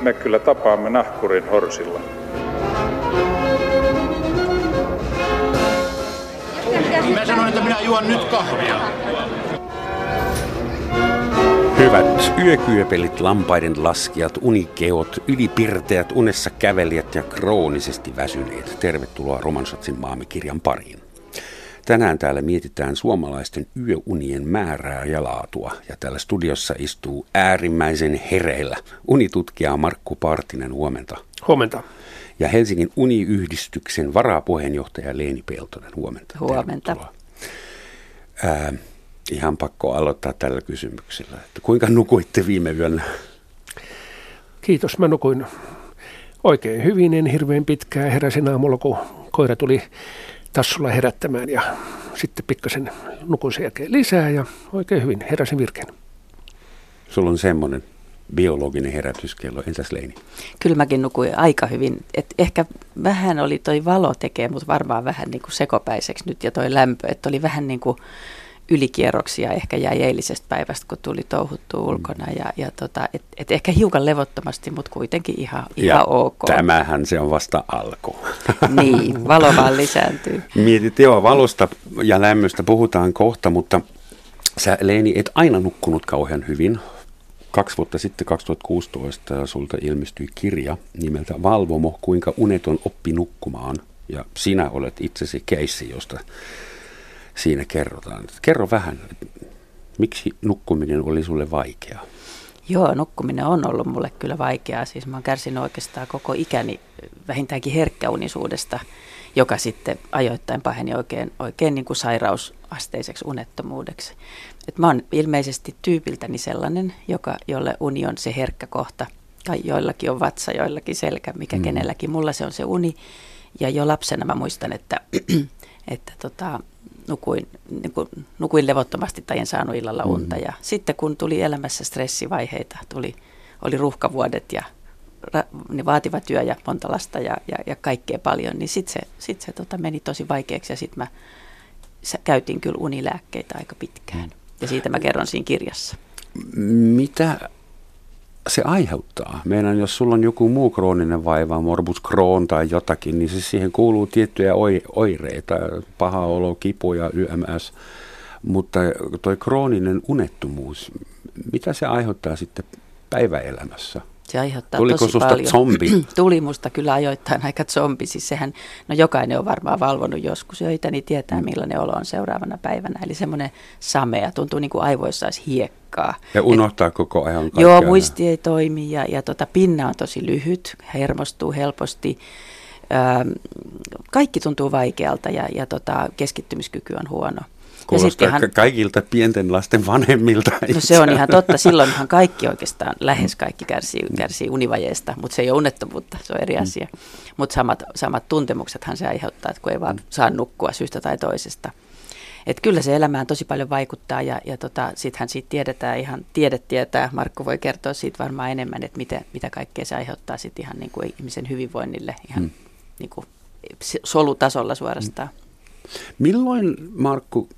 me kyllä tapaamme nahkurin horsilla. Mä sanoin, että minä juon nyt kahvia. Hyvät yökyöpelit, lampaiden laskijat, unikeot, ylipirteät, unessa kävelijät ja kroonisesti väsyneet. Tervetuloa Romansatsin maamikirjan pariin. Tänään täällä mietitään suomalaisten yöunien määrää ja laatua. Ja täällä studiossa istuu äärimmäisen hereillä unitutkija Markku Partinen. Huomenta. Huomenta. Ja Helsingin uniyhdistyksen varapuheenjohtaja Leeni Peltonen. Huomenta. Huomenta. Ää, ihan pakko aloittaa tällä kysymyksellä. Että kuinka nukuitte viime yönä? Kiitos. Mä nukuin oikein hyvin, en hirveän pitkään. Heräsin aamulla, kun koira tuli tassulla herättämään ja sitten pikkasen nukuin sen jälkeen lisää ja oikein hyvin heräsin virkeen. Sulla on semmoinen biologinen herätyskello. Entäs Leini? Kyllä mäkin nukuin aika hyvin. Et ehkä vähän oli toi valo tekee, mutta varmaan vähän niin kuin sekopäiseksi nyt ja toi lämpö. Että oli vähän niin kuin ylikierroksia ehkä jäi eilisestä päivästä, kun tuli touhuttua ulkona. Ja, ja tota, et, et ehkä hiukan levottomasti, mutta kuitenkin ihan, ihan ja ok. tämähän se on vasta alku. Niin, valo vaan lisääntyy. Mietit, joo, valosta ja lämmöstä puhutaan kohta, mutta sä Leeni et aina nukkunut kauhean hyvin. Kaksi vuotta sitten, 2016, sulta ilmestyi kirja nimeltä Valvomo, kuinka uneton oppi nukkumaan. Ja sinä olet itsesi keissi, josta siinä kerrotaan. Kerro vähän, miksi nukkuminen oli sulle vaikeaa? Joo, nukkuminen on ollut mulle kyllä vaikeaa. Siis mä oon kärsinyt oikeastaan koko ikäni vähintäänkin herkkäunisuudesta, joka sitten ajoittain paheni oikein, oikein niin kuin sairausasteiseksi unettomuudeksi. Et mä oon ilmeisesti tyypiltäni sellainen, joka, jolle uni on se herkkä kohta. Tai joillakin on vatsa, joillakin selkä, mikä mm. kenelläkin. Mulla se on se uni. Ja jo lapsena mä muistan, että, että tota, nukuin, niin kuin, nukuin levottomasti tai en saanut illalla unta. Mm. Ja sitten kun tuli elämässä stressivaiheita, tuli, oli ruuhkavuodet ja ra, niin vaativa työ ja monta lasta ja, ja, ja kaikkea paljon, niin sitten se, sit se tota, meni tosi vaikeaksi ja sitten mä käytin kyllä unilääkkeitä aika pitkään. Ja siitä mä kerron siinä kirjassa. Mitä se aiheuttaa? Meidän jos sulla on joku muu krooninen vaiva, morbus Crohn tai jotakin, niin se siihen kuuluu tiettyjä oireita, paha olo, kipu ja YMS. Mutta toi krooninen unettomuus, mitä se aiheuttaa sitten päiväelämässä? Se aiheuttaa Tuliko tosi susta paljon. zombi? Tuli musta kyllä ajoittain aika zombi. Siis sehän, no jokainen on varmaan valvonut joskus öitä, niin tietää millainen olo on seuraavana päivänä. Eli semmoinen samea, tuntuu niin kuin aivoissa olisi hiekkaa. Ja unohtaa Et, koko ajan kaikkea. Joo, muisti ei toimi ja, ja tota, pinna on tosi lyhyt, hermostuu helposti. Ähm, kaikki tuntuu vaikealta ja, ja tota, keskittymiskyky on huono. Kuulostaa ihan, kaikilta pienten lasten vanhemmilta. No se on ihan totta. Silloinhan kaikki oikeastaan, lähes kaikki kärsii, kärsii univajeesta, mutta se ei ole unettomuutta, se on eri mm. asia. Mutta samat, samat tuntemuksethan se aiheuttaa, että kun ei vaan mm. saa nukkua syystä tai toisesta. Et kyllä se elämään tosi paljon vaikuttaa ja, ja tota, sittenhän siitä tiedetään, ihan tiede tietää, Markku voi kertoa siitä varmaan enemmän, että mitä, mitä kaikkea se aiheuttaa sit ihan niin kuin ihmisen hyvinvoinnille ihan mm. niin kuin solutasolla suorastaan. Milloin, Markku,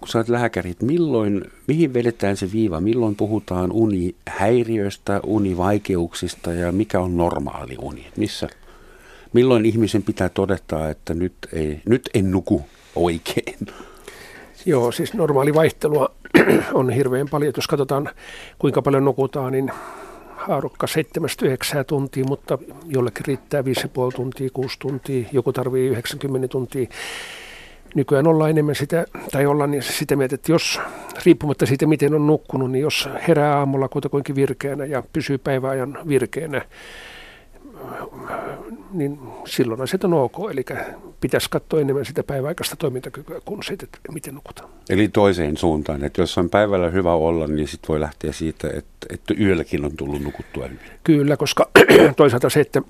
kun sä oot lääkäri, että milloin, mihin vedetään se viiva, milloin puhutaan unihäiriöistä, univaikeuksista ja mikä on normaali uni? Missä, milloin ihmisen pitää todeta, että nyt, ei, nyt en nuku oikein? Joo, siis normaali vaihtelua on hirveän paljon. Jos katsotaan kuinka paljon nukutaan, niin haarukka 7-9 tuntia, mutta jollekin riittää 5,5 tuntia, 6 tuntia, joku tarvii 90 tuntia nykyään ollaan enemmän sitä, tai ollaan niin sitä mieltä, että jos riippumatta siitä, miten on nukkunut, niin jos herää aamulla kutakuinkin virkeänä ja pysyy päiväajan virkeänä, niin silloin asiat on ok. Eli pitäisi katsoa enemmän sitä päiväaikaista toimintakykyä kuin siitä, että miten nukutaan. Eli toiseen suuntaan, että jos on päivällä hyvä olla, niin sitten voi lähteä siitä, että, että yölläkin on tullut nukuttua hyvin. Kyllä, koska toisaalta se, että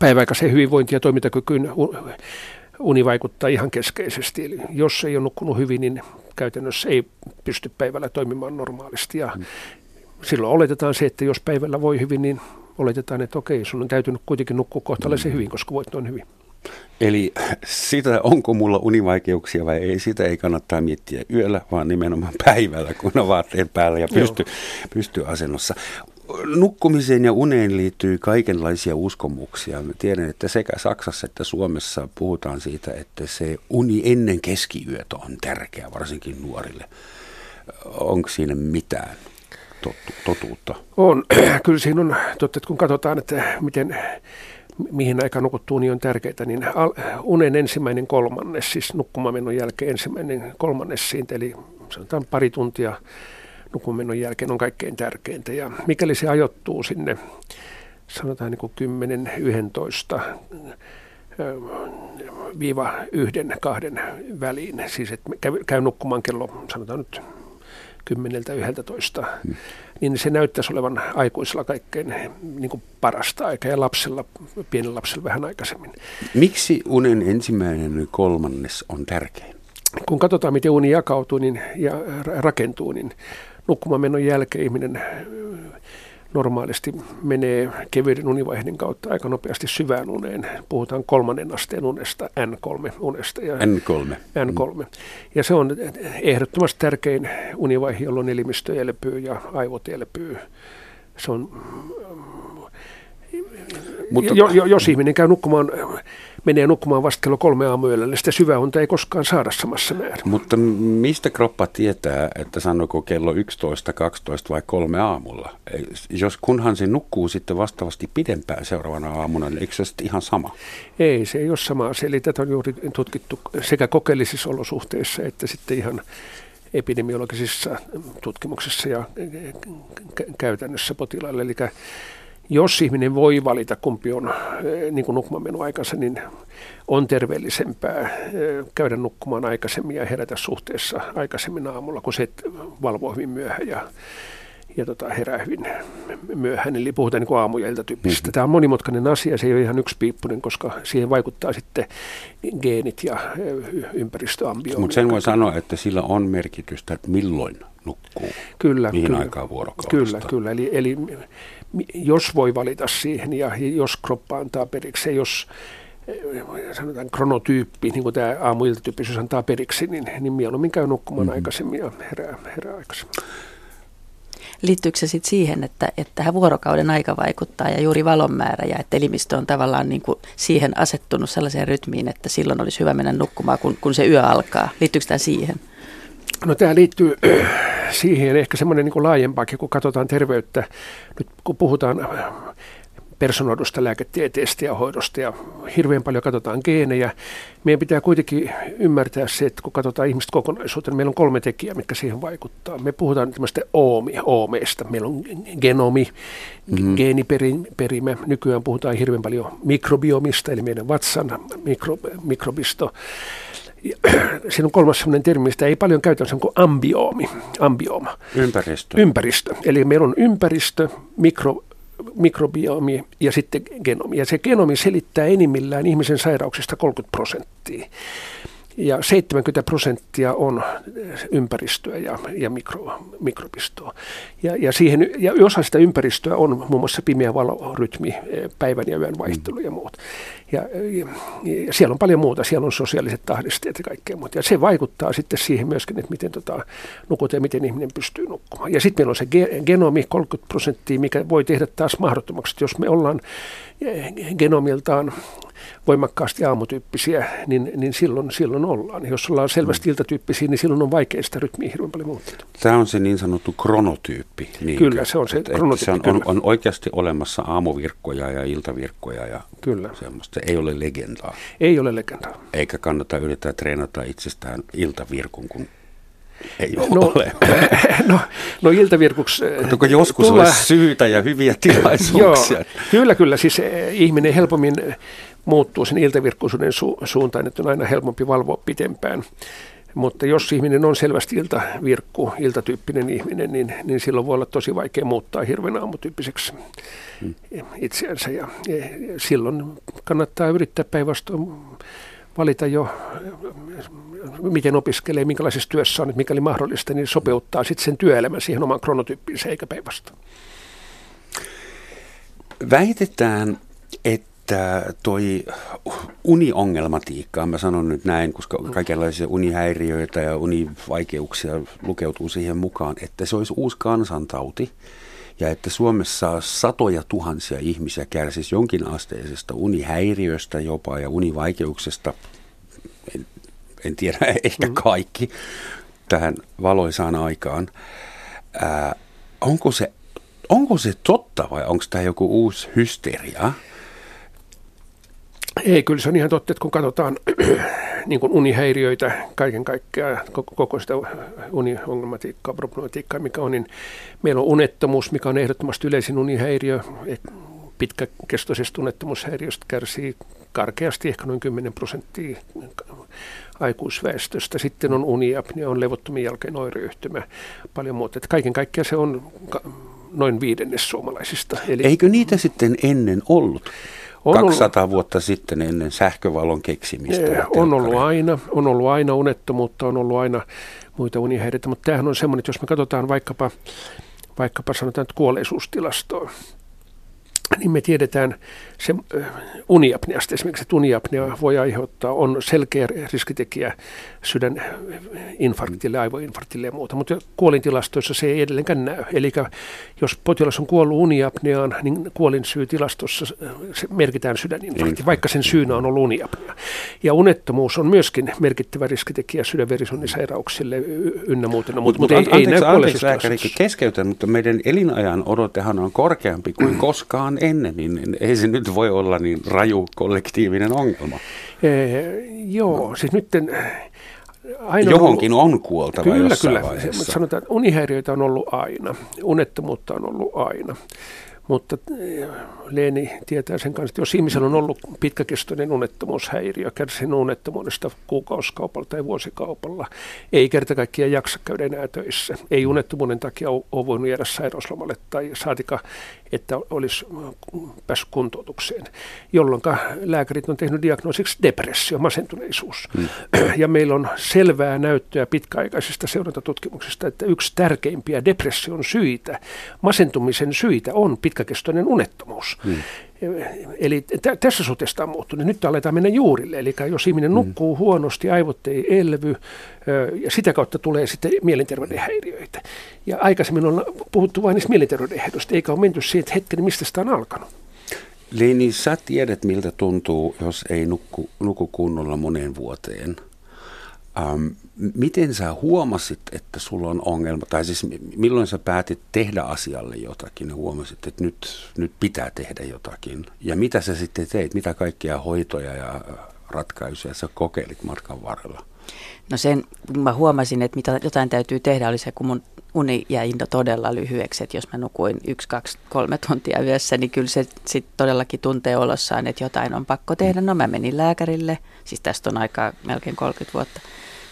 päiväaikaisen hyvinvointi ja toimintakykyyn uni vaikuttaa ihan keskeisesti. Eli jos ei ole nukkunut hyvin, niin käytännössä ei pysty päivällä toimimaan normaalisti. Ja mm. silloin oletetaan se, että jos päivällä voi hyvin, niin oletetaan, että okei, sun on täytynyt kuitenkin nukkua kohtalaisen mm. hyvin, koska voit noin hyvin. Eli sitä, onko mulla univaikeuksia vai ei, sitä ei kannattaa miettiä yöllä, vaan nimenomaan päivällä, kun on vaatteet päällä ja pystyy pysty asennossa. Nukkumiseen ja uneen liittyy kaikenlaisia uskomuksia. Mä tiedän, että sekä Saksassa että Suomessa puhutaan siitä, että se uni ennen keskiyötä on tärkeä, varsinkin nuorille. Onko siinä mitään totuutta? On. Kyllä siinä on totta, että kun katsotaan, että miten mihin aika nukuttuu, niin on tärkeää, niin unen ensimmäinen kolmannes, siis nukkumamennon jälkeen ensimmäinen kolmannes siitä, eli sanotaan pari tuntia nukkumamennon jälkeen on kaikkein tärkeintä. Ja mikäli se ajoittuu sinne, sanotaan niin kuin 10, 11, viiva yhden, kahden väliin, siis että käy, käy nukkumaan kello, sanotaan nyt kymmeneltä, yhdeltä toista, hmm. niin se näyttäisi olevan aikuisella kaikkein niin kuin parasta aikaa ja lapsella, pienellä lapsella vähän aikaisemmin. Miksi unen ensimmäinen kolmannes on tärkein? Kun katsotaan, miten uni jakautuu niin, ja rakentuu, niin nukkumaan jälkeen ihminen normaalisti menee kevyiden univaiheiden kautta aika nopeasti syvään uneen. Puhutaan kolmannen asteen unesta, N3-unesta. Ja N3. N3. Mm. Ja se on ehdottomasti tärkein univaihe, jolloin elimistö elpyy ja aivot elpyy. Se on mutta, jo, jo, jos ihminen käy nukkumaan, menee nukkumaan vasta kello kolme aamuyöllä, niin sitä syvää unta ei koskaan saada samassa määrin. Mutta mistä kroppa tietää, että sanoko kello 11, 12 vai kolme aamulla? Jos kunhan se nukkuu sitten vastaavasti pidempään seuraavana aamuna, niin eikö se sitten ihan sama? Ei, se ei ole sama asia. Eli tätä on juuri tutkittu sekä kokeellisissa olosuhteissa että sitten ihan epidemiologisissa tutkimuksissa ja käytännössä potilaille. Eli jos ihminen voi valita, kumpi on eh, niin kuin nukkumaan aikansa, niin on terveellisempää eh, käydä nukkumaan aikaisemmin ja herätä suhteessa aikaisemmin aamulla, kun se valvoo hyvin myöhään ja, ja tota, herää hyvin myöhään. Eli puhutaan niin aamu- ja iltatyyppisistä. Mm-hmm. Tämä on monimutkainen asia, se ei ole ihan yksipiippunen, koska siihen vaikuttaa sitten geenit ja eh, ympäristöambio. Mutta sen voi sanoa, että sillä on merkitystä, että milloin nukkuu, kyllä, mihin kyllä, aikaan vuorokaudesta. Kyllä, kyllä. Eli, eli jos voi valita siihen ja jos kroppa antaa periksi, jos eh, sanotaan kronotyyppi, niin kuin tämä aamuiltatyyppisyys antaa periksi, niin, niin mieluummin käy nukkumaan mm-hmm. aikaisemmin ja herää, herää aikaisemmin. Liittyykö se sitten siihen, että, että tähän vuorokauden aika vaikuttaa ja juuri valon määrä ja että elimistö on tavallaan niin kuin siihen asettunut sellaiseen rytmiin, että silloin olisi hyvä mennä nukkumaan, kun, kun se yö alkaa? Liittyykö tämä siihen? No tämä liittyy siihen ehkä semmoinen niin laajempaakin, kun katsotaan terveyttä. Nyt kun puhutaan personoidusta lääketieteestä ja hoidosta ja hirveän paljon katsotaan geenejä. Meidän pitää kuitenkin ymmärtää se, että kun katsotaan ihmistä kokonaisuutta, niin meillä on kolme tekijää, mitkä siihen vaikuttaa. Me puhutaan tämmöistä oomi, oomeista. Meillä on genomi, mm-hmm. geeniperimä. Nykyään puhutaan hirveän paljon mikrobiomista, eli meidän vatsan mikro, mikrobisto. siinä on kolmas sellainen termi, mistä ei paljon käytä, se on kuin ambioomi, ambiooma. Ympäristö. Ympäristö. Eli meillä on ympäristö, mikro, mikrobiomi ja sitten genomi. Ja se genomi selittää enimmillään ihmisen sairauksista 30 prosenttia ja 70 prosenttia on ympäristöä ja, ja mikro, mikrobistoa. Ja, ja, siihen, ja osa sitä ympäristöä on muun muassa pimeä valorytmi, päivän ja yön vaihtelu ja muut. Ja, ja, ja siellä on paljon muuta, siellä on sosiaaliset tahdisteet ja kaikkea muuta. Ja se vaikuttaa sitten siihen myöskin, että miten tota, nukutaan ja miten ihminen pystyy nukkumaan. Ja sitten meillä on se ge, genomi 30 prosenttia, mikä voi tehdä taas mahdottomaksi, että jos me ollaan genomiltaan voimakkaasti aamutyyppisiä, niin, niin silloin, silloin ollaan. Jos ollaan selvästi mm. iltatyyppisiä, niin silloin on vaikea sitä rytmiä hirveän paljon muuttaa. Tämä on se niin sanottu kronotyyppi. Niin kyllä, se on se että, kronotyyppi. Että se on, on, on oikeasti olemassa aamuvirkkoja ja iltavirkkoja ja kyllä. semmoista. Ei ole legendaa. Ei ole legendaa. Eikä kannata yrittää treenata itsestään iltavirkun, kun ei no, ole. No, no iltavirkuksi... Onko joskus tulla, olisi syytä ja hyviä tilaisuuksia? Joo, kyllä, kyllä. Siis eh, ihminen helpommin muuttuu sen iltavirkkuisuuden su- suuntaan, että on aina helpompi valvoa pitempään. Mutta jos ihminen on selvästi iltavirkku, iltatyyppinen ihminen, niin, niin silloin voi olla tosi vaikea muuttaa hirveän aamutyyppiseksi hmm. itseänsä. Ja, ja silloin kannattaa yrittää päinvastoin valita jo, miten opiskelee, minkälaisessa työssä on, että mikäli mahdollista, niin sopeuttaa sitten sen työelämän siihen omaan kronotyyppiin eikä päinvastoin. Väitetään, että toi uniongelmatiikka, mä sanon nyt näin, koska kaikenlaisia unihäiriöitä ja univaikeuksia lukeutuu siihen mukaan, että se olisi uusi kansantauti, ja että Suomessa satoja tuhansia ihmisiä kärsisi jonkinasteisesta unihäiriöstä jopa ja univaikeuksesta. En, en tiedä, ehkä mm. kaikki tähän valoisaan aikaan. Ää, onko, se, onko se totta vai onko tämä joku uusi hysteria? Ei, kyllä se on ihan totta, että kun katsotaan niin kuin unihäiriöitä kaiken kaikkiaan, koko, sitä uniongelmatiikkaa, problematiikkaa, mikä on, niin meillä on unettomuus, mikä on ehdottomasti yleisin unihäiriö. Pitkäkestoisesta unettomuushäiriöstä kärsii karkeasti ehkä noin 10 prosenttia aikuisväestöstä. Sitten on uniapnia, on levottomien jälkeen oireyhtymä, paljon muuta. Että kaiken kaikkiaan se on noin viidennes suomalaisista. Eli Eikö niitä sitten ennen ollut? On 200 ollut, vuotta sitten ennen sähkövalon keksimistä. On ollut aina, on ollut aina unettomuutta, on ollut aina muita unihäiriöitä, mutta tämähän on semmoinen, että jos me katsotaan vaikkapa, vaikkapa sanotaan, että kuolleisuustilastoa, niin me tiedetään se uniapneasta esimerkiksi, että uniapnea voi aiheuttaa, on selkeä riskitekijä sydäninfarktille, aivoinfarktille ja muuta, mutta kuolintilastoissa se ei edelleenkään näy. Eli jos potilas on kuollut uniapneaan, niin kuolinsyytilastossa se merkitään sydäninfarkti, vaikka sen syynä on ollut uniapnea. Ja unettomuus on myöskin merkittävä riskitekijä sydänverisuonisairauksille ynnä muuta. No, mutta, mutta ei, ei näy anteeksi lääkäri, keskeytän, mutta meidän elinajan odotehan on korkeampi kuin koskaan ennen, niin ei se nyt voi olla niin raju kollektiivinen ongelma. Ee, joo, siis nyt Aina Johonkin on, on kuoltava kyllä, jossain kyllä. vaiheessa. Sanotaan, että unihäiriöitä on ollut aina, unettomuutta on ollut aina. Mutta eh, Leeni tietää sen kanssa, että jos ihmisellä on ollut pitkäkestoinen unettomuushäiriö, kärsin unettomuudesta kuukausikaupalla tai vuosikaupalla, ei kerta kaikkiaan jaksa käydä enää töissä. Ei unettomuuden takia ole voinut jäädä sairauslomalle tai saatika, että olisi päässyt kuntoutukseen, jolloin lääkärit on tehnyt diagnoosiksi depressio, masentuneisuus. Mm. Ja meillä on selvää näyttöä pitkäaikaisista seurantatutkimuksista, että yksi tärkeimpiä depression syitä, masentumisen syitä on pitkäkestoinen unettomuus. Mm. Eli t- tässä suhteessa on muuttunut. Nyt aletaan mennä juurille. Eli jos ihminen mm. nukkuu mm. huonosti, aivot ei elvy, ja sitä kautta tulee sitten mielenterveyden häiriöitä. Ja aikaisemmin on puhuttu vain niistä mielenterveyden häiriöistä, eikä ole menty siihen, että hetken, mistä sitä on alkanut. Leini, sä tiedät, miltä tuntuu, jos ei nukku, nuku kunnolla moneen vuoteen. Ähm, miten sä huomasit, että sulla on ongelma, tai siis milloin sä päätit tehdä asialle jotakin huomasit, että nyt, nyt pitää tehdä jotakin? Ja mitä sä sitten teit, mitä kaikkia hoitoja ja ratkaisuja sä kokeilit matkan varrella? No sen, kun mä huomasin, että mitä jotain täytyy tehdä, oli se, kun mun uni jäi todella lyhyeksi, että jos mä nukuin yksi, kaksi, kolme tuntia yössä, niin kyllä se sitten todellakin tuntee olossaan, että jotain on pakko tehdä. No mä menin lääkärille, siis tästä on aikaa melkein 30 vuotta,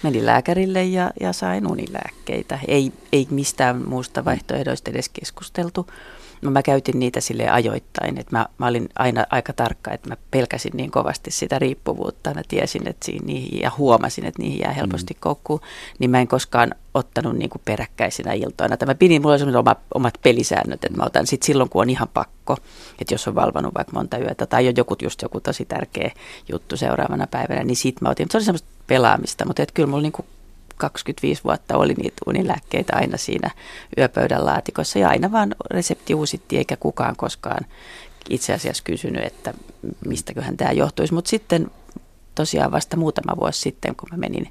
menin lääkärille ja, ja sain unilääkkeitä. Ei, ei mistään muusta vaihtoehdoista edes keskusteltu. No mä käytin niitä sille ajoittain, että mä, mä olin aina aika tarkka, että mä pelkäsin niin kovasti sitä riippuvuutta. Mä tiesin, että siinä niihin, ja huomasin, että niihin jää helposti mm. koukkuun, niin mä en koskaan ottanut niin kuin peräkkäisinä iltoina. Mä pidin, mulla oli oma, omat pelisäännöt, että mä otan sit silloin, kun on ihan pakko, että jos on valvonut vaikka monta yötä tai on joku, just joku tosi tärkeä juttu seuraavana päivänä, niin sit mä otin. Se oli semmoista pelaamista, mutta että kyllä mulla niin kuin 25 vuotta oli niitä unilääkkeitä aina siinä yöpöydän laatikossa ja aina vaan resepti uusittiin eikä kukaan koskaan itse asiassa kysynyt, että mistäköhän tämä johtuisi. Mutta sitten tosiaan vasta muutama vuosi sitten, kun mä menin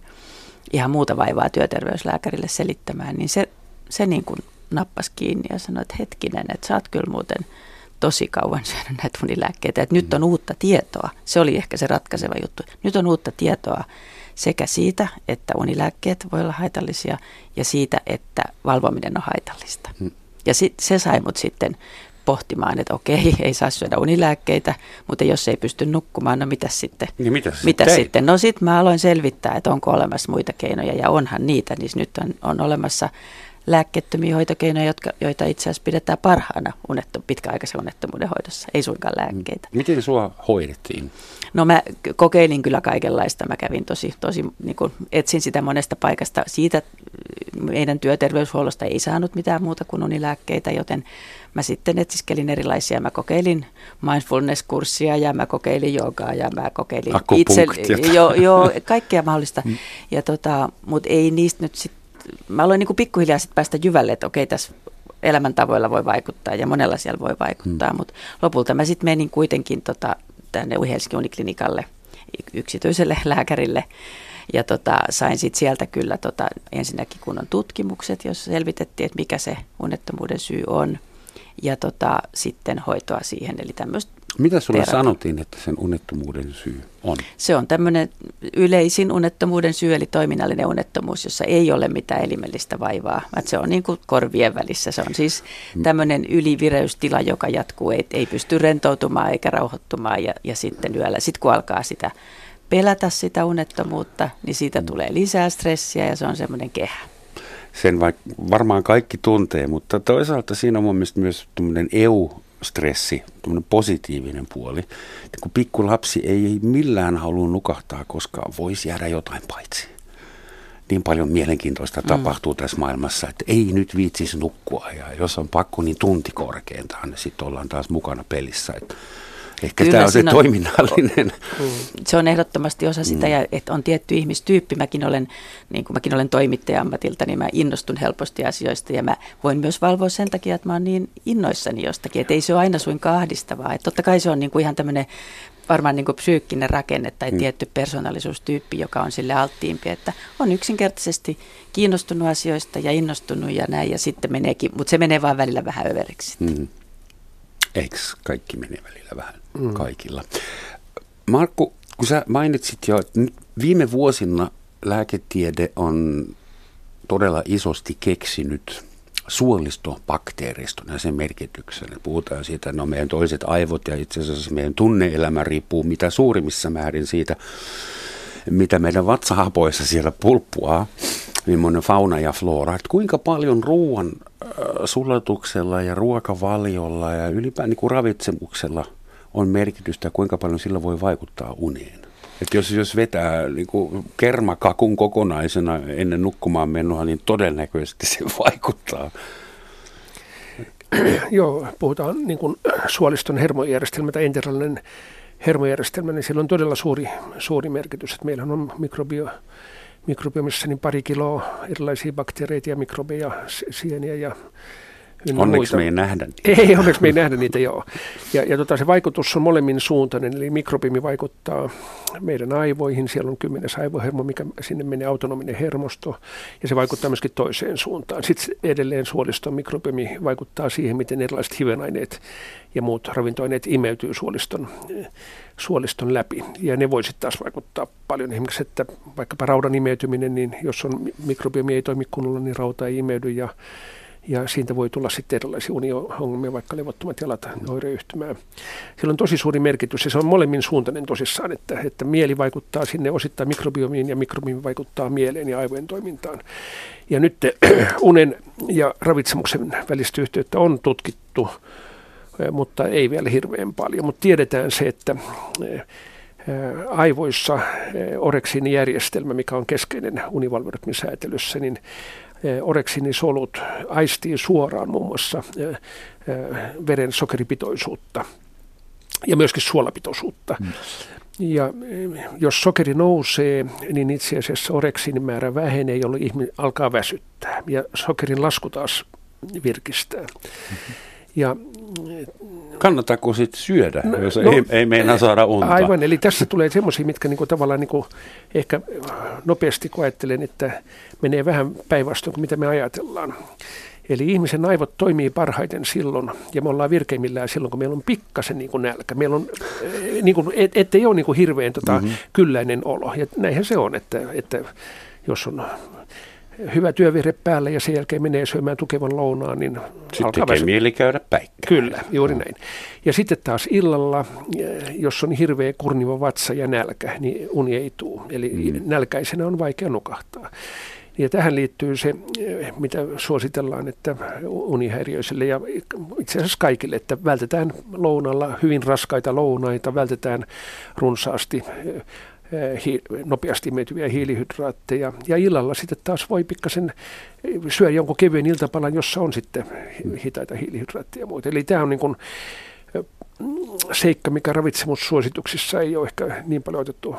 ihan muuta vaivaa työterveyslääkärille selittämään, niin se, se niin kuin nappasi kiinni ja sanoi, että hetkinen, että sä oot kyllä muuten tosi kauan syönyt näitä unilääkkeitä, että nyt on uutta tietoa. Se oli ehkä se ratkaiseva juttu. Nyt on uutta tietoa sekä siitä, että unilääkkeet voi olla haitallisia ja siitä, että valvominen on haitallista. Hmm. Ja sit, se sai mut sitten pohtimaan, että okei, ei saa syödä unilääkkeitä, mutta jos ei pysty nukkumaan, no mitä sitten? Niin mitä mitä sitten? No sitten mä aloin selvittää, että onko olemassa muita keinoja ja onhan niitä, niin nyt on, on olemassa lääkkeettömiä hoitokeinoja, jotka, joita itse asiassa pidetään parhaana unetto, pitkäaikaisen unettomuuden hoidossa, ei suinkaan lääkkeitä. Miten sua hoidettiin? No mä kokeilin kyllä kaikenlaista. Mä kävin tosi, tosi niin kuin etsin sitä monesta paikasta. Siitä meidän työterveyshuollosta ei saanut mitään muuta kuin unilääkkeitä, joten mä sitten etsiskelin erilaisia. Mä kokeilin mindfulness-kurssia ja mä kokeilin joogaa ja mä kokeilin itse, jo, jo, kaikkea mahdollista. Mm. Ja tota, mutta ei niistä nyt sitten, mä aloin niin kuin pikkuhiljaa sitten päästä jyvälle, että okei tässä elämäntavoilla voi vaikuttaa ja monella siellä voi vaikuttaa, mm. mutta lopulta mä sitten menin kuitenkin tota, tänne Helsingin uniklinikalle yksityiselle lääkärille. Ja tota, sain sitten sieltä kyllä tota, ensinnäkin kunnon tutkimukset, jos selvitettiin, että mikä se unettomuuden syy on. Ja tota, sitten hoitoa siihen, eli tämmöistä mitä sulle terapia. sanottiin, että sen unettomuuden syy on? Se on tämmöinen yleisin unettomuuden syy, eli toiminnallinen unettomuus, jossa ei ole mitään elimellistä vaivaa. Että se on niin kuin korvien välissä. Se on siis tämmöinen ylivireystila, joka jatkuu, ei, ei pysty rentoutumaan eikä rauhoittumaan ja, ja sitten yöllä, sitten kun alkaa sitä pelätä sitä unettomuutta, niin siitä mm. tulee lisää stressiä ja se on semmoinen kehä sen vaikka varmaan kaikki tuntee, mutta toisaalta siinä on mun mielestä myös eu stressi, positiivinen puoli. Että kun pikkulapsi ei millään halua nukahtaa, koska voisi jäädä jotain paitsi. Niin paljon mielenkiintoista mm. tapahtuu tässä maailmassa, että ei nyt viitsisi nukkua. Ja jos on pakko, niin tunti korkeintaan, sitten ollaan taas mukana pelissä. Että Ehkä Kyllä, tämä on se on, toiminnallinen. Se on ehdottomasti osa sitä, mm. ja että on tietty ihmistyyppi. Mäkin olen, niin kuin mäkin olen toimittaja ammatilta, niin mä innostun helposti asioista, ja mä voin myös valvoa sen takia, että mä oon niin innoissani jostakin, että ei se ole aina suinkaan ahdistavaa. Että totta kai se on niin kuin ihan tämmöinen varmaan niin kuin psyykkinen rakenne tai mm. tietty persoonallisuustyyppi, joka on sille alttiimpi, että on yksinkertaisesti kiinnostunut asioista ja innostunut ja näin, ja sitten meneekin, mutta se menee vaan välillä vähän överiksi. Mm. Eikö kaikki mene välillä vähän mm. kaikilla? Markku, kun sä mainitsit jo, että nyt viime vuosina lääketiede on todella isosti keksinyt suolistobakteeriston ja sen merkityksen. Puhutaan siitä, no meidän toiset aivot ja itse asiassa meidän tunneelämä riippuu mitä suurimmissa määrin siitä, mitä meidän vatsahapoissa siellä pulppuaa, millainen fauna ja flora. Että kuinka paljon ruoan sulatuksella ja ruokavaliolla ja ylipäätään niin kuin ravitsemuksella on merkitystä, kuinka paljon sillä voi vaikuttaa uneen. Et jos, jos vetää niin kuin kermakakun kokonaisena ennen nukkumaan menoa, niin todennäköisesti se vaikuttaa. Joo, puhutaan niin kuin suoliston hermojärjestelmä tai enteraalinen hermojärjestelmä, niin sillä on todella suuri, suuri merkitys. Että meillähän on mikrobio, mikrobiomissa niin pari kiloa erilaisia bakteereita ja mikrobeja, sieniä ja Onneksi muita. me ei nähdä niitä. Ei, onneksi me ei nähdä niitä, joo. Ja, ja tota, se vaikutus on molemmin suuntainen, eli mikrobimi vaikuttaa meidän aivoihin. Siellä on kymmenes aivohermo, mikä sinne menee autonominen hermosto, ja se vaikuttaa myöskin toiseen suuntaan. Sitten edelleen suoliston mikrobimi vaikuttaa siihen, miten erilaiset hivenaineet ja muut ravintoaineet imeytyy suoliston, suoliston läpi. Ja ne voi sitten taas vaikuttaa paljon. Esimerkiksi, että vaikkapa raudan imeytyminen, niin jos on mikrobiomi ei toimi kunnolla, niin rauta ei imeydy ja ja siitä voi tulla sitten erilaisia uniongelmia, vaikka levottomat jalat oireyhtymään. Sillä on tosi suuri merkitys ja se on molemmin suuntainen tosissaan, että, että mieli vaikuttaa sinne osittain mikrobiomiin ja mikrobiomi vaikuttaa mieleen ja aivojen toimintaan. Ja nyt unen ja ravitsemuksen välistä yhteyttä on tutkittu, mutta ei vielä hirveän paljon. Mutta tiedetään se, että eh, aivoissa eh, oreksiinijärjestelmä, mikä on keskeinen univalverytmin säätelyssä, niin oreksinisolut aistii suoraan muun muassa veren sokeripitoisuutta ja myöskin suolapitoisuutta. Mm. Ja jos sokeri nousee, niin itse asiassa oreksinin määrä vähenee, jolloin ihminen alkaa väsyttää. Ja sokerin lasku taas virkistää. Mm-hmm. Ja, Kannattaako sitten syödä, no, jos no, ei, ei meinaa saada unta? Aivan, eli tässä tulee semmoisia, mitkä niinku tavallaan niinku ehkä nopeasti kun ajattelen, että menee vähän päinvastoin kuin mitä me ajatellaan. Eli ihmisen aivot toimii parhaiten silloin, ja me ollaan virkeimmillään silloin, kun meillä on pikkasen niin kuin nälkä. Meillä on, eh, niin kuin, et, ettei ole niin kuin hirveän tota, mm-hmm. kylläinen olo. Ja näinhän se on, että, että jos on hyvä työvire päällä ja sen jälkeen menee syömään tukevan lounaan, niin Sitten alkaa tekee mieli käydä päikkään. Kyllä, juuri näin. Ja sitten taas illalla, jos on hirveä kurniva vatsa ja nälkä, niin uni ei tule. Eli mm. nälkäisenä on vaikea nukahtaa. Ja tähän liittyy se, mitä suositellaan, että unihäiriöisille ja itse asiassa kaikille, että vältetään lounalla hyvin raskaita lounaita, vältetään runsaasti hi, nopeasti imeytyviä hiilihydraatteja. Ja illalla sitten taas voi pikkasen syödä jonkun kevyen iltapalan, jossa on sitten hitaita hiilihydraatteja ja muuta. Eli tämä on niin kuin seikka, mikä ravitsemussuosituksissa ei ole ehkä niin paljon otettu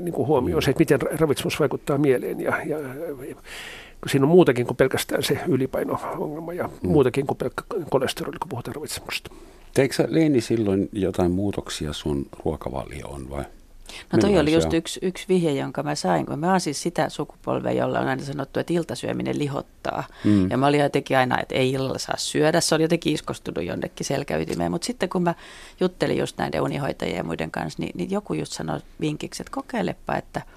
niin kuin huomioon, se, että miten ravitsemus vaikuttaa mieleen ja, ja siinä on muutakin kuin pelkästään se ylipaino-ongelma ja mm. muutakin kuin pelkkä kolesteroli, kun puhutaan ravitsemusta. Teikö Leeni silloin jotain muutoksia sun ruokavalioon vai? No toi oli just yksi, yksi vihje, jonka mä sain, kun mä oon siis sitä sukupolvea, jolla on aina sanottu, että iltasyöminen lihottaa. Mm. Ja mä olin jotenkin aina, että ei illalla saa syödä, se oli jotenkin iskostunut jonnekin selkäytimeen. Mutta sitten kun mä juttelin just näiden unihoitajien ja muiden kanssa, niin, niin joku just sanoi vinkiksi, että kokeilepa, että –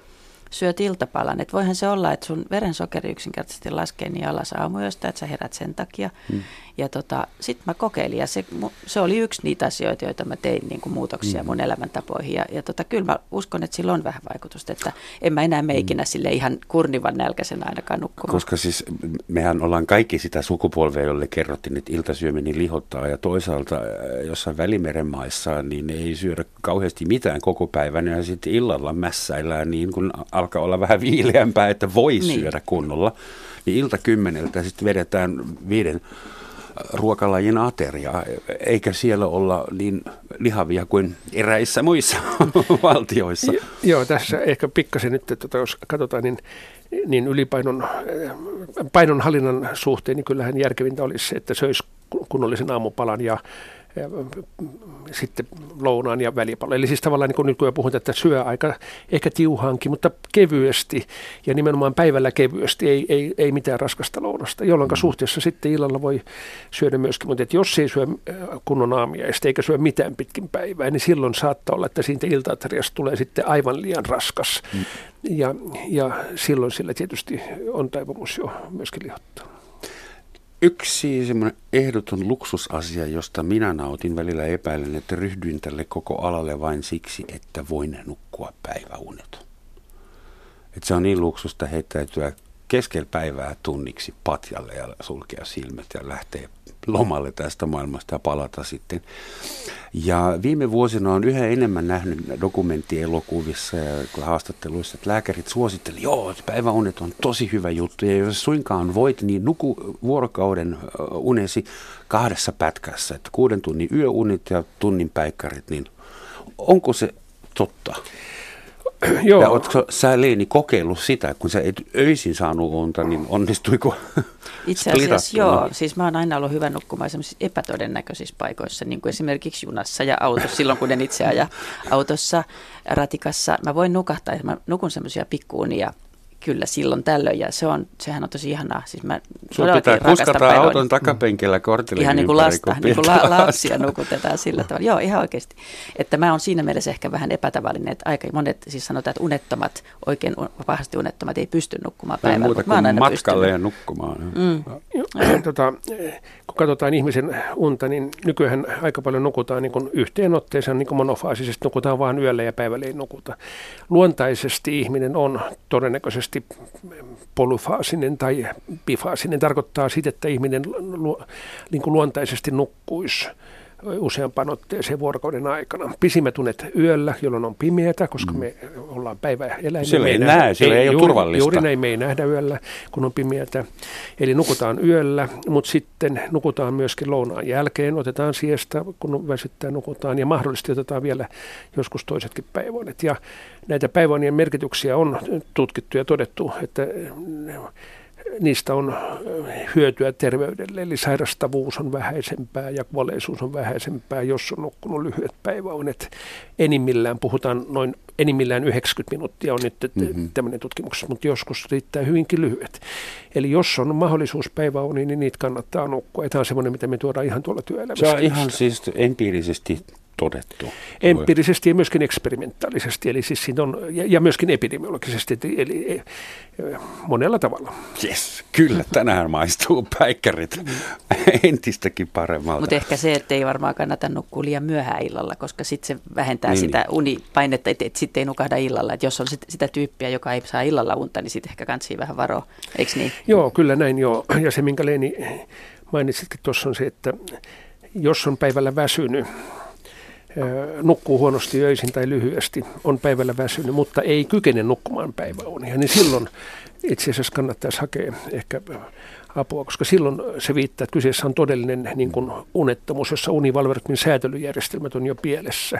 syöt iltapalan. Että voihan se olla, että sun verensokeri yksinkertaisesti laskee niin alas aamuyöstä, että sä herät sen takia. Hmm. Ja tota, sitten mä kokeilin ja se, se oli yksi niitä asioita, joita mä tein niin kuin muutoksia hmm. mun elämäntapoihin. Ja, ja tota, kyllä mä uskon, että sillä on vähän vaikutusta, että en mä enää meikinä hmm. sille ihan kurnivan nälkäisen ainakaan nukkumaan. Koska siis mehän ollaan kaikki sitä sukupolvea, jolle kerrottiin, että iltasyöminen lihottaa ja toisaalta äh, jossain Välimeren maissa niin ei syödä kauheasti mitään koko päivän ja sitten illalla mässäillään niin kuin alkaa olla vähän viileämpää, että voi niin. syödä kunnolla, niin ilta kymmeneltä sitten vedetään viiden ruokalajin ateria, eikä siellä olla niin lihavia kuin eräissä muissa valtioissa. Jo, joo, tässä ehkä pikkasen nyt, että jos katsotaan, niin, niin ylipainon painonhallinnan suhteen, niin kyllähän järkevintä olisi että söisi kunnollisen aamupalan ja sitten lounaan ja välipallo. Eli siis tavallaan niin kuin nyt kun puhun, että syö aika ehkä tiuhaankin, mutta kevyesti ja nimenomaan päivällä kevyesti, ei, ei, ei mitään raskasta lounasta, jolloin mm. suhteessa sitten illalla voi syödä myöskin. Mutta että jos ei syö äh, kunnon aamiaista eikä syö mitään pitkin päivää, niin silloin saattaa olla, että siitä iltaatariasta tulee sitten aivan liian raskas. Mm. Ja, ja silloin sillä tietysti on taipumus jo myöskin lihottaa. Yksi semmoinen ehdoton luksusasia, josta minä nautin välillä epäilen, että ryhdyin tälle koko alalle vain siksi, että voin nukkua päiväunet. Että se on niin luksusta heittäytyä keskellä päivää tunniksi patjalle ja sulkea silmät ja lähteä lomalle tästä maailmasta ja palata sitten. Ja viime vuosina on yhä enemmän nähnyt dokumenttielokuvissa ja haastatteluissa, että lääkärit suosittelivat, joo, päiväunet on tosi hyvä juttu ja jos suinkaan voit, niin nuku vuorokauden unesi kahdessa pätkässä, että kuuden tunnin yöunit ja tunnin päikkarit, niin onko se totta? Joo. Ja oletko sä Leeni kokeillut sitä, kun sä et öisin saanut unta, niin onnistuiko Itse asiassa joo, siis mä oon aina ollut hyvä nukkumaan epätodennäköisissä paikoissa, niin kuin esimerkiksi junassa ja autossa, silloin kun en itse aja autossa, ratikassa. Mä voin nukahtaa, mä nukun semmoisia pikkuunia kyllä silloin tällöin ja se on, sehän on tosi ihanaa. Siis mä Sun pitää kuskata auton takapenkillä kortille Ihan niin kuin lasta, niin kuin la, lapsia nukutetaan sillä tavalla. Joo, ihan oikeasti. Että mä oon siinä mielessä ehkä vähän epätavallinen, että aika monet siis sanotaan, että unettomat, oikein pahasti unettomat ei pysty nukkumaan päivällä. Muuta kuin matkalle ja nukkumaan. Mm. tota, katsotaan ihmisen unta, niin nykyään aika paljon nukutaan niin yhteen otteeseen, niin kuin monofaasisesti nukutaan vain yöllä ja päivällä ei nukuta. Luontaisesti ihminen on todennäköisesti polyfaasinen tai bifaasinen tarkoittaa sitä, että ihminen lu, niin luontaisesti nukkuisi useampaan otteeseen vuorokauden aikana. Pisimmät unet yöllä, jolloin on pimeätä, koska mm. me ollaan päiväeläimiä. Siellä ei näe, siellä ei, ei ole juuri, turvallista. Juuri näin, me ei nähdä yöllä, kun on pimeätä. Eli nukutaan yöllä, mutta sitten nukutaan myöskin lounaan jälkeen, otetaan siestä, kun väsyttää nukutaan, ja mahdollisesti otetaan vielä joskus toisetkin päiväunet. Ja näitä päiväunien merkityksiä on tutkittu ja todettu, että niistä on hyötyä terveydelle, eli sairastavuus on vähäisempää ja kuolleisuus on vähäisempää, jos on nukkunut lyhyet päiväunet. Enimmillään puhutaan noin enimmillään 90 minuuttia on nyt mm-hmm. tämmöinen tutkimus, mutta joskus riittää hyvinkin lyhyet. Eli jos on mahdollisuus päiväuniin, niin niitä kannattaa nukkua. tämä on semmoinen, mitä me tuodaan ihan tuolla työelämässä. Se on ihan siis empiirisesti todettu. Empiirisesti ja myöskin eksperimentaalisesti, eli siis siinä on, ja, ja myöskin epidemiologisesti, eli e, monella tavalla. Yes, kyllä, tänään maistuu päikkärit entistäkin paremmalta. Mutta ehkä se, että ei varmaan kannata nukkua liian myöhään illalla, koska sitten se vähentää niin, sitä niin. unipainetta, että et sitten ei nukahda illalla. Et jos on sit, sitä tyyppiä, joka ei saa illalla unta, niin sitten ehkä kansi vähän varoa, eikö niin? Joo, kyllä näin joo. Ja se, minkä Leeni mainitsitkin tuossa on se, että jos on päivällä väsynyt, nukkuu huonosti öisin tai lyhyesti, on päivällä väsynyt, mutta ei kykene nukkumaan päiväunia, niin silloin itse asiassa kannattaisi hakea ehkä apua, koska silloin se viittaa, että kyseessä on todellinen niin kuin unettomuus, jossa univalveritmin säätelyjärjestelmät on jo pielessä.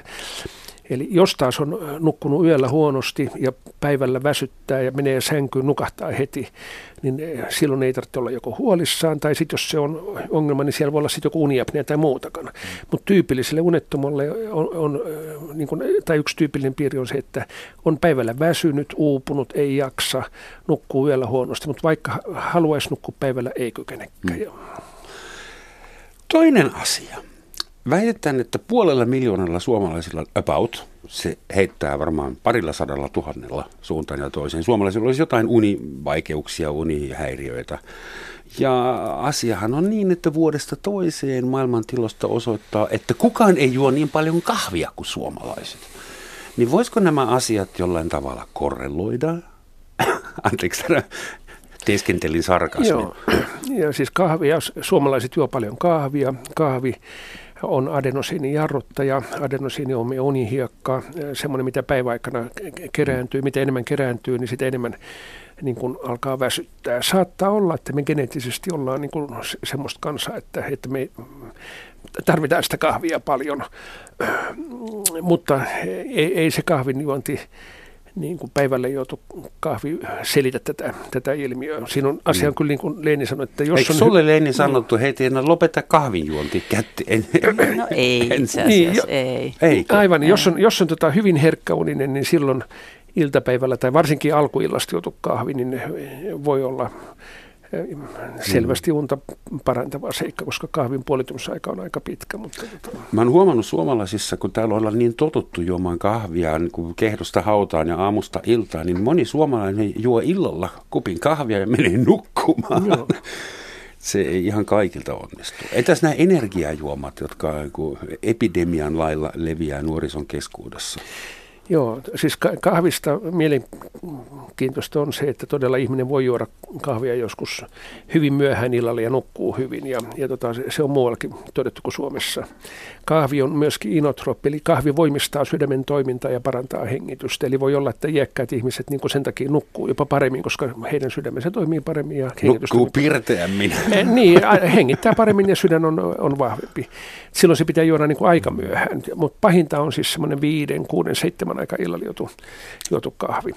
Eli jos taas on nukkunut yöllä huonosti ja päivällä väsyttää ja menee sänkyyn, nukahtaa heti, niin silloin ei tarvitse olla joko huolissaan, tai sitten jos se on ongelma, niin siellä voi olla sitten joku uniapnea tai muutakaan. Mutta tyypilliselle unettomalle on, on niin kun, tai yksi tyypillinen piirre on se, että on päivällä väsynyt, uupunut, ei jaksa, nukkuu yöllä huonosti, mutta vaikka haluaisi nukkua päivällä, ei kykenekään. Mm. Toinen asia. Väitetään, että puolella miljoonalla suomalaisilla about, se heittää varmaan parilla sadalla tuhannella suuntaan ja toiseen. Suomalaisilla olisi jotain univaikeuksia, unihäiriöitä. Ja asiahan on niin, että vuodesta toiseen maailmantilosta osoittaa, että kukaan ei juo niin paljon kahvia kuin suomalaiset. Niin voisiko nämä asiat jollain tavalla korreloida? Anteeksi, teeskentelin sarkasmin. Joo, ja siis kahvia, suomalaiset juo paljon kahvia. Kahvi on adenosiinijarruttaja. Adenosiini on unihiekka, semmoinen mitä päiväaikana kerääntyy. Mitä enemmän kerääntyy, niin sitä enemmän niin kuin alkaa väsyttää. Saattaa olla, että me geneettisesti ollaan niin kuin semmoista kansaa, että, että me tarvitaan sitä kahvia paljon, mutta ei, ei se kahvin juonti niin kuin päivällä joutu kahvi selitä tätä, tätä ilmiöä. Siinä on asia mm. kyllä niin kuin Leeni sanoi, että jos Eikö on... sulle Leeni sanottu, hei Tiina, lopeta kahvinjuonti kätti? En, no ei itse asiassa, niin, jo, ei. Eikö? Aivan, jos on, jos on tota hyvin herkkäuninen, niin silloin iltapäivällä tai varsinkin alkuillasta juotu kahvi, niin voi olla selvästi unta parantava seikka, koska kahvin puolitumisaika on aika pitkä. Mutta... Tota- Mä oon huomannut suomalaisissa, kun täällä ollaan niin totuttu juomaan kahvia niin kuin kehdosta hautaan ja aamusta iltaan, niin moni suomalainen juo illalla kupin kahvia ja menee nukkumaan. Joo. Se ei ihan kaikilta onnistu. Entäs nämä energiajuomat, jotka epidemian lailla leviää nuorison keskuudessa? Joo, siis kahvista mielenkiintoista on se, että todella ihminen voi juoda kahvia joskus hyvin myöhään illalla ja nukkuu hyvin. Ja, ja tota, se on muuallakin todettu kuin Suomessa. Kahvi on myöskin inotrooppi, eli kahvi voimistaa sydämen toimintaa ja parantaa hengitystä. Eli voi olla, että iäkkäät ihmiset niin sen takia nukkuu jopa paremmin, koska heidän sydämensä toimii paremmin. Ja nukkuu pirteämmin. Eh, niin, hengittää paremmin ja sydän on, on vahvempi. Silloin se pitää juoda niin kuin aika myöhään. Mutta pahinta on siis semmoinen viiden, kuuden, seitsemän aika illalla juotu, juotu kahvi.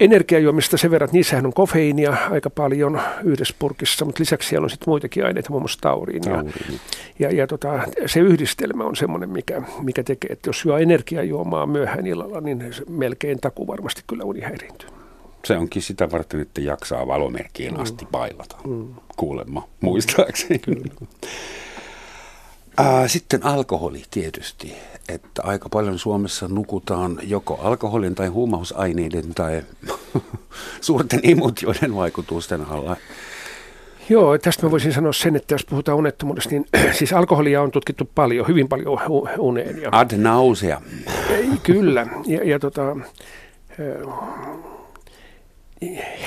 Energiajuomista sen verran, että niissähän on kofeiinia aika paljon yhdessä purkissa, mutta lisäksi siellä on sitten muitakin aineita, muun muassa tauriin. Ja, ja, ja tota, se yhdistelmä on semmoinen, mikä, mikä tekee, että jos syö energiajuomaa myöhään illalla, niin se melkein taku varmasti kyllä uni häiriintyy. Se onkin sitä varten, että jaksaa valomerkkiin asti bailata, mm. kuulemma, muistaakseni. Kyllä. Ää, sitten alkoholi tietysti, että aika paljon Suomessa nukutaan joko alkoholin tai huumausaineiden tai suurten emotioiden vaikutusten alla. Joo, tästä mä voisin sanoa sen, että jos puhutaan unettomuudesta, niin siis alkoholia on tutkittu paljon, hyvin paljon uneen. Ja, Ad nausea. Kyllä, ja, ja tota,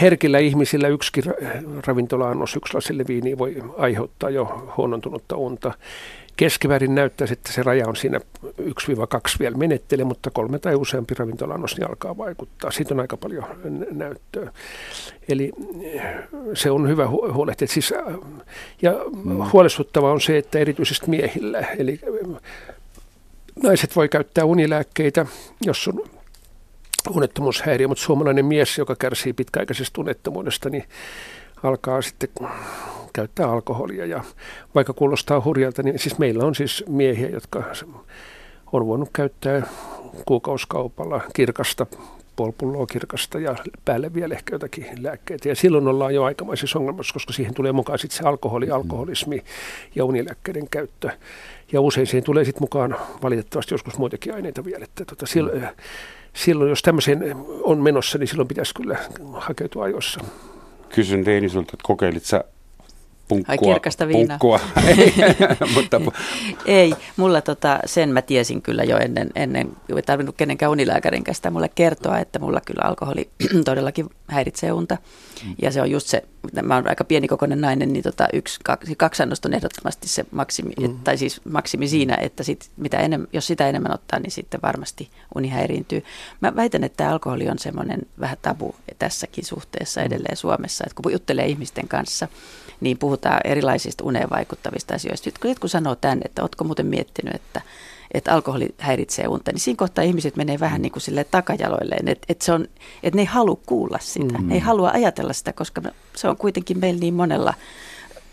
herkillä ihmisillä yksikin ravintola-annos yksilaiselle viiniä voi aiheuttaa jo huonontunutta unta. Keskiväärin näyttäisi, että se raja on siinä 1-2 vielä menettele, mutta kolme tai useampi ravintolannos niin alkaa vaikuttaa. Siitä on aika paljon näyttöä. Eli eh, se on hyvä huolehtia. Siis, ja mm. huolestuttava on se, että erityisesti miehillä, eli eh, naiset voi käyttää unilääkkeitä, jos on unettomuushäiriö, mutta suomalainen mies, joka kärsii pitkäaikaisesta unettomuudesta, niin alkaa sitten käyttää alkoholia. Ja vaikka kuulostaa hurjalta, niin siis meillä on siis miehiä, jotka on voinut käyttää kuukauskaupalla kirkasta, polpulloa kirkasta ja päälle vielä ehkä jotakin lääkkeitä. Ja silloin ollaan jo aikamaisessa ongelmassa, koska siihen tulee mukaan sitten se alkoholi, alkoholismi ja unilääkkeiden käyttö. Ja usein siihen tulee sitten mukaan valitettavasti joskus muitakin aineita vielä. Että tota, silloin, silloin, jos tämmöiseen on menossa, niin silloin pitäisi kyllä hakeutua ajoissa. Kysyn Teini sulta, että kokeilit sä punkkua. Ai kirkasta viinaa. Punkkua. ei, mutta... ei, mulla tota, sen mä tiesin kyllä jo ennen, ennen ei tarvinnut kenenkään unilääkärin sitä mulle kertoa, että mulla kyllä alkoholi todellakin häiritsee unta. Mm. Ja se on just se, mä oon aika pienikokoinen nainen, niin tota yksi, kaksi, kaksi annosta on ehdottomasti se maksimi, mm. tai siis maksimi siinä, että sit, mitä enem, jos sitä enemmän ottaa, niin sitten varmasti uni häiriintyy. Mä väitän, että alkoholi on semmoinen vähän tabu tässäkin suhteessa mm. edelleen Suomessa, että kun juttelee ihmisten kanssa, niin puhutaan erilaisista uneen vaikuttavista asioista. Sitten kun sanoo tämän, että ootko muuten miettinyt, että että alkoholi häiritsee unta, niin siinä kohtaa ihmiset menee vähän niin kuin sille takajaloilleen, että, että, se on, että ne ei halua kuulla sitä, mm. ne ei halua ajatella sitä, koska se on kuitenkin meillä niin monella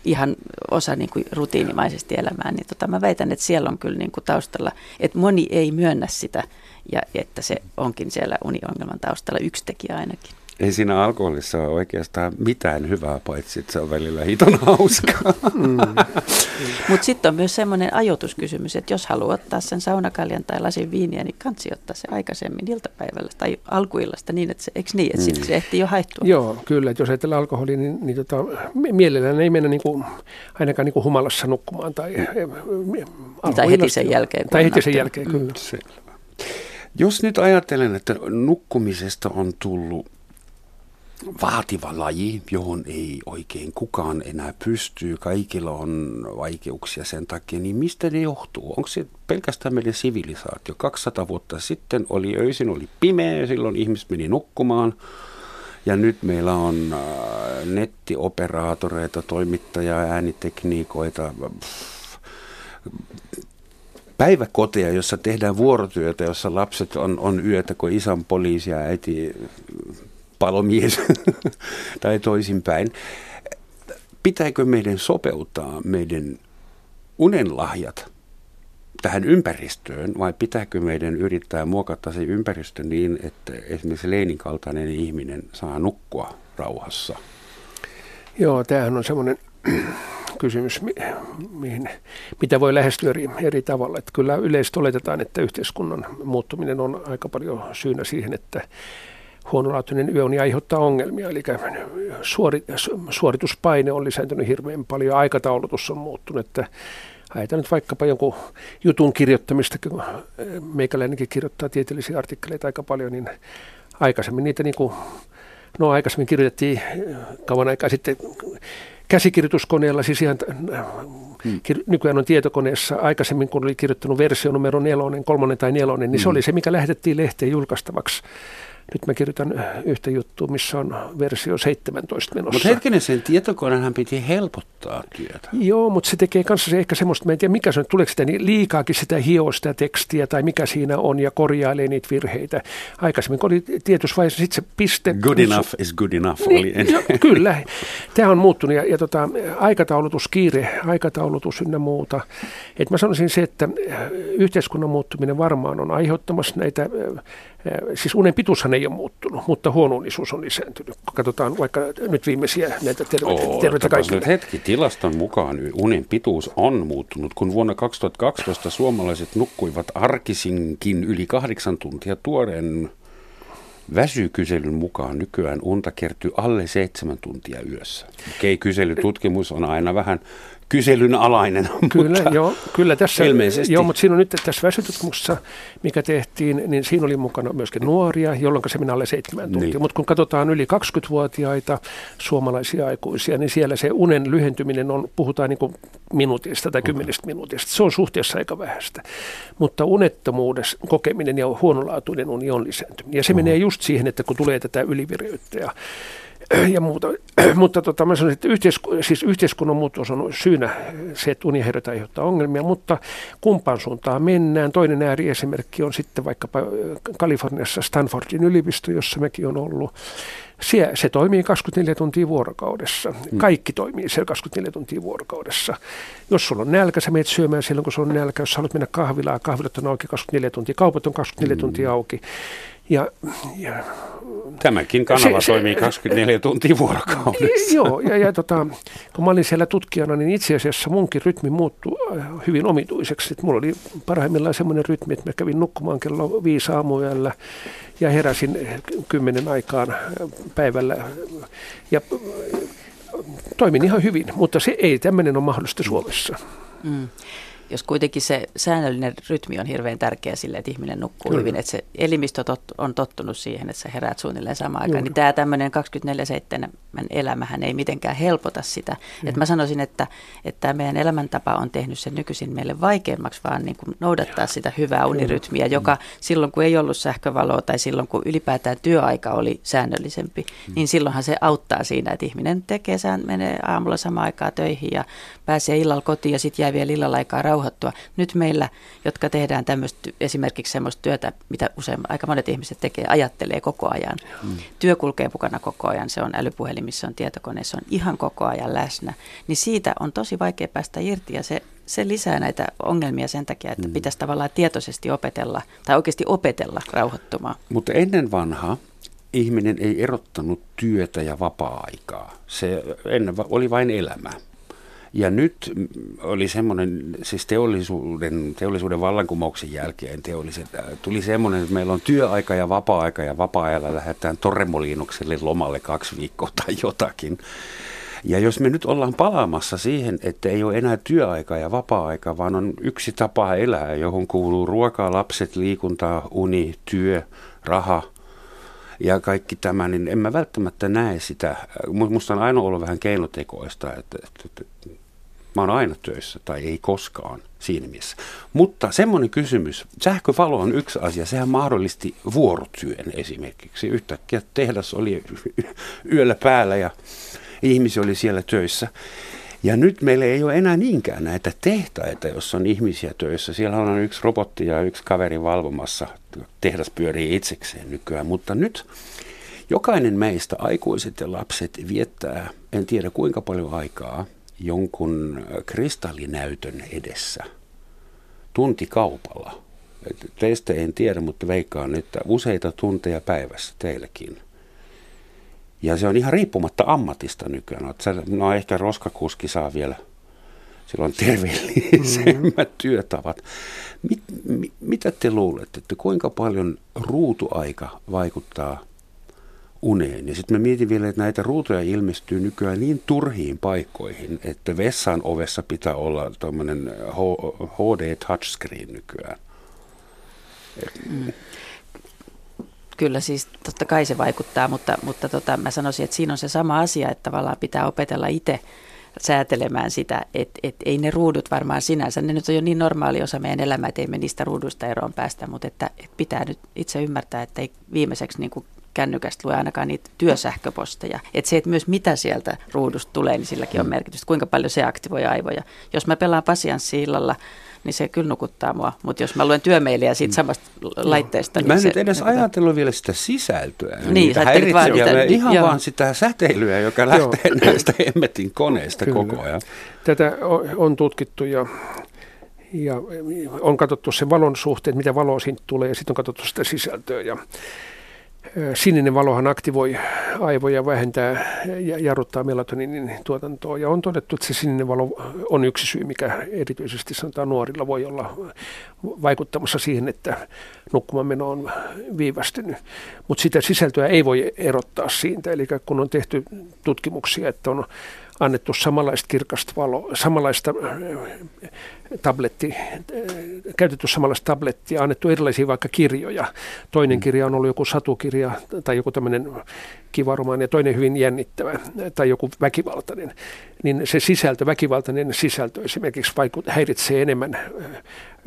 ihan osa niin kuin rutiinimaisesti elämää, niin tota, mä väitän, että siellä on kyllä niin kuin taustalla, että moni ei myönnä sitä ja että se onkin siellä uniongelman taustalla yksi tekijä ainakin. Ei siinä alkoholissa ole oikeastaan mitään hyvää, paitsi että se on välillä hiton hauskaa. Mm. Mutta sitten on myös semmoinen ajoituskysymys, että jos haluaa ottaa sen saunakaljan tai lasin viiniä, niin kansi ottaa se aikaisemmin iltapäivällä tai alkuillasta niin, että se, eikö niin, että mm. se ehtii jo haittua? Joo, kyllä. Että jos ajatellaan alkoholia, niin, niin tota, mielellään ei mennä niinku, ainakaan niinku humalassa nukkumaan. Tai, tai heti sen jälkeen. Tai heti sen jälkeen, kyllä. Selvä. Jos nyt ajattelen, että nukkumisesta on tullut vaativa laji, johon ei oikein kukaan enää pystyy. Kaikilla on vaikeuksia sen takia, niin mistä ne johtuu? Onko se pelkästään meidän sivilisaatio? 200 vuotta sitten oli öisin, oli pimeä, silloin ihmiset meni nukkumaan. Ja nyt meillä on äh, nettioperaatoreita, toimittajia, äänitekniikoita, päiväkoteja, jossa tehdään vuorotyötä, jossa lapset on, on yötä, kun isän poliisi ja äiti palomies tai toisinpäin. Pitääkö meidän sopeuttaa meidän unenlahjat tähän ympäristöön vai pitääkö meidän yrittää muokata se ympäristö niin, että esimerkiksi Leinin kaltainen ihminen saa nukkua rauhassa? Joo, tämähän on semmoinen kysymys, mihin, mitä voi lähestyä eri, eri tavalla. Että kyllä yleisesti oletetaan, että yhteiskunnan muuttuminen on aika paljon syynä siihen, että huonolaatuinen yöuni aiheuttaa ongelmia. Eli suorituspaine on lisääntynyt hirveän paljon, aikataulutus on muuttunut. Että ajatellaan nyt vaikkapa jonkun jutun kirjoittamista, kun meikäläinenkin kirjoittaa tieteellisiä artikkeleita aika paljon, niin aikaisemmin niitä niin kuin, no aikaisemmin kirjoitettiin kauan aikaa sitten käsikirjoituskoneella, siis ihan hmm. nykyään on tietokoneessa, aikaisemmin kun oli kirjoittanut versio numero nelonen, kolmonen tai nelonen, niin hmm. se oli se, mikä lähetettiin lehteen julkaistavaksi nyt mä kirjoitan yhtä juttua, missä on versio 17 menossa. Mutta hetkinen, sen tietokoneenhan piti helpottaa työtä. Joo, mutta se tekee kanssa se ehkä semmoista, mä en tiedä mikä se on, tuleeko sitä niin liikaakin sitä hioa sitä tekstiä tai mikä siinä on ja korjailee niitä virheitä. Aikaisemmin kun oli tietysvaiheessa sitten se piste. Good enough is good enough niin, oli jo, Kyllä, tämä on muuttunut ja, ja tota, aikataulutus, kiire, aikataulutus ynnä muuta. Et mä sanoisin se, että yhteiskunnan muuttuminen varmaan on aiheuttamassa näitä Siis unen pituushan ei ole muuttunut, mutta huonoisuus on lisääntynyt. Katsotaan vaikka nyt viimeisiä näitä terveitä kaikille. Nyt hetki, tilaston mukaan unen pituus on muuttunut, kun vuonna 2012 suomalaiset nukkuivat arkisinkin yli kahdeksan tuntia tuoreen väsykyselyn mukaan nykyään unta kertyy alle seitsemän tuntia yössä. Okei, kyselytutkimus on aina vähän kyselyn alainen. Kyllä, mutta joo, kyllä tässä, ilmeisesti. Joo, mutta siinä on nyt tässä väsytutkimuksessa, mikä tehtiin, niin siinä oli mukana myöskin nuoria, jolloin se meni alle seitsemän tuntia. Niin. Mutta kun katsotaan yli 20-vuotiaita suomalaisia aikuisia, niin siellä se unen lyhentyminen on, puhutaan niin kuin minuutista tai kymmenestä okay. minuutista. Se on suhteessa aika vähäistä. Mutta unettomuudessa kokeminen ja huonolaatuinen uni on lisääntynyt. Ja se uh-huh. menee just siihen, että kun tulee tätä ylivireyttä ja ja muuta. mutta tota, mä sanoisin, että yhteisku, siis yhteiskunnan muutos on syynä se, että unihäiriöt aiheuttaa ongelmia, mutta kumpaan suuntaan mennään. Toinen ääriesimerkki on sitten vaikkapa Kaliforniassa Stanfordin yliopisto, jossa mekin on ollut. Se, se toimii 24 tuntia vuorokaudessa. Hmm. Kaikki toimii siellä 24 tuntia vuorokaudessa. Jos sulla on nälkä, sä menet syömään silloin, kun sulla on nälkä. Jos haluat mennä kahvilaan, kahvilat on auki 24 tuntia. Kaupat on 24 hmm. tuntia auki. Ja, ja, Tämäkin kanava se, toimii 24 tuntia vuorokaudessa. Joo, ja, ja tota, kun mä olin siellä tutkijana, niin itse asiassa munkin rytmi muuttui äh, hyvin omituiseksi. Et mulla oli parhaimmillaan semmoinen rytmi, että mä kävin nukkumaan kello viisi aamuyöllä ja heräsin kymmenen aikaan päivällä. Ja äh, toimin ihan hyvin, mutta se ei tämmöinen ole mahdollista Suomessa. Mm jos kuitenkin se säännöllinen rytmi on hirveän tärkeä sille, että ihminen nukkuu Kyllä. hyvin, että se elimistö tot, on tottunut siihen, että sä heräät suunnilleen samaan aikaan, niin tämä tämmöinen 24-7 elämähän ei mitenkään helpota sitä. Että mä sanoisin, että, että tämä meidän elämäntapa on tehnyt sen nykyisin meille vaikeammaksi, vaan niin kuin noudattaa sitä hyvää unirytmiä, joka silloin kun ei ollut sähkövaloa tai silloin kun ylipäätään työaika oli säännöllisempi, mm. niin silloinhan se auttaa siinä, että ihminen tekee, menee aamulla samaan aikaan töihin ja pääsee illalla kotiin ja sitten jää vielä illalla aikaa rauhoittua. Nyt meillä, jotka tehdään tämmöistä esimerkiksi semmoista työtä, mitä usein aika monet ihmiset tekee, ajattelee koko ajan. Mm. Työ kulkee mukana koko ajan, se on älypuhelimissa, on tietokoneessa, on ihan koko ajan läsnä. Niin siitä on tosi vaikea päästä irti ja se se lisää näitä ongelmia sen takia, että mm. pitäisi tavallaan tietoisesti opetella tai oikeasti opetella rauhoittumaan. Mutta ennen vanhaa ihminen ei erottanut työtä ja vapaa-aikaa. Se ennen oli vain elämä. Ja nyt oli semmoinen, siis teollisuuden, teollisuuden vallankumouksen jälkeen teolliset, äh, tuli semmoinen, että meillä on työaika ja vapaa-aika ja vapaa-ajalla lähdetään Torremoliinokselle lomalle kaksi viikkoa tai jotakin. Ja jos me nyt ollaan palaamassa siihen, että ei ole enää työaika ja vapaa-aika, vaan on yksi tapa elää, johon kuuluu ruokaa, lapset, liikuntaa, uni, työ, raha ja kaikki tämä, niin en mä välttämättä näe sitä. Musta on aina ollut vähän keinotekoista, että, että, että mä oon aina töissä tai ei koskaan siinä mielessä. Mutta semmoinen kysymys, sähkövalo on yksi asia, sehän mahdollisti vuorotyön esimerkiksi. Yhtäkkiä tehdas oli yöllä päällä ja ihmisiä oli siellä töissä. Ja nyt meillä ei ole enää niinkään näitä tehtaita, jossa on ihmisiä töissä. Siellä on yksi robotti ja yksi kaveri valvomassa. Tehdas pyörii itsekseen nykyään, mutta nyt jokainen meistä, aikuiset ja lapset, viettää, en tiedä kuinka paljon aikaa, jonkun kristallinäytön edessä tuntikaupalla. Teistä en tiedä, mutta veikkaan, että useita tunteja päivässä teillekin. Ja se on ihan riippumatta ammatista nykyään. No ehkä roskakuski saa vielä silloin terveellisemmät mm-hmm. työtavat. Mit, mit, mitä te luulette, että kuinka paljon ruutuaika vaikuttaa uneen? Ja sitten mä mietin vielä, että näitä ruutuja ilmestyy nykyään niin turhiin paikkoihin, että vessan ovessa pitää olla tuommoinen HD touchscreen nykyään. Kyllä siis totta kai se vaikuttaa, mutta, mutta tota, mä sanoisin, että siinä on se sama asia, että tavallaan pitää opetella itse säätelemään sitä, että et ei ne ruudut varmaan sinänsä, ne nyt on jo niin normaali osa meidän elämää, että ei me niistä ruuduista eroon päästä, mutta että, että pitää nyt itse ymmärtää, että ei viimeiseksi niin kuin kännykästä lue ainakaan niitä työsähköposteja. Että se, että myös mitä sieltä ruudusta tulee, niin silläkin on mm. merkitystä, kuinka paljon se aktivoi aivoja. Jos mä pelaan pasianssi illalla, niin se kyllä nukuttaa mua. Mutta jos mä luen työmeiliä siitä mm. samasta no. laitteesta, niin Mä en se, nyt edes niin, ajatellut vielä sitä sisältöä. Niin, sä vaan niitä, ihan joo. vaan sitä säteilyä, joka lähtee joo. näistä hemmetin koneista kyllä. koko ajan. Tätä on tutkittu ja ja on katsottu se valon suhteen, mitä valoa siitä tulee, ja sitten on katsottu sitä sisältöä. Ja Sininen valohan aktivoi aivoja, vähentää ja jarruttaa melatoninin tuotantoa. Ja on todettu, että se sininen valo on yksi syy, mikä erityisesti sanotaan nuorilla voi olla vaikuttamassa siihen, että nukkumanmeno on viivästynyt. Mutta sitä sisältöä ei voi erottaa siitä. Eli kun on tehty tutkimuksia, että on annettu samanlaista kirkasta valoa, samanlaista tabletti, käytetty samanlaista tablettia, annettu erilaisia vaikka kirjoja. Toinen mm. kirja on ollut joku satukirja tai joku tämmöinen kiva romaani ja toinen hyvin jännittävä tai joku väkivaltainen. Niin se sisältö, väkivaltainen sisältö esimerkiksi vaikut, häiritsee enemmän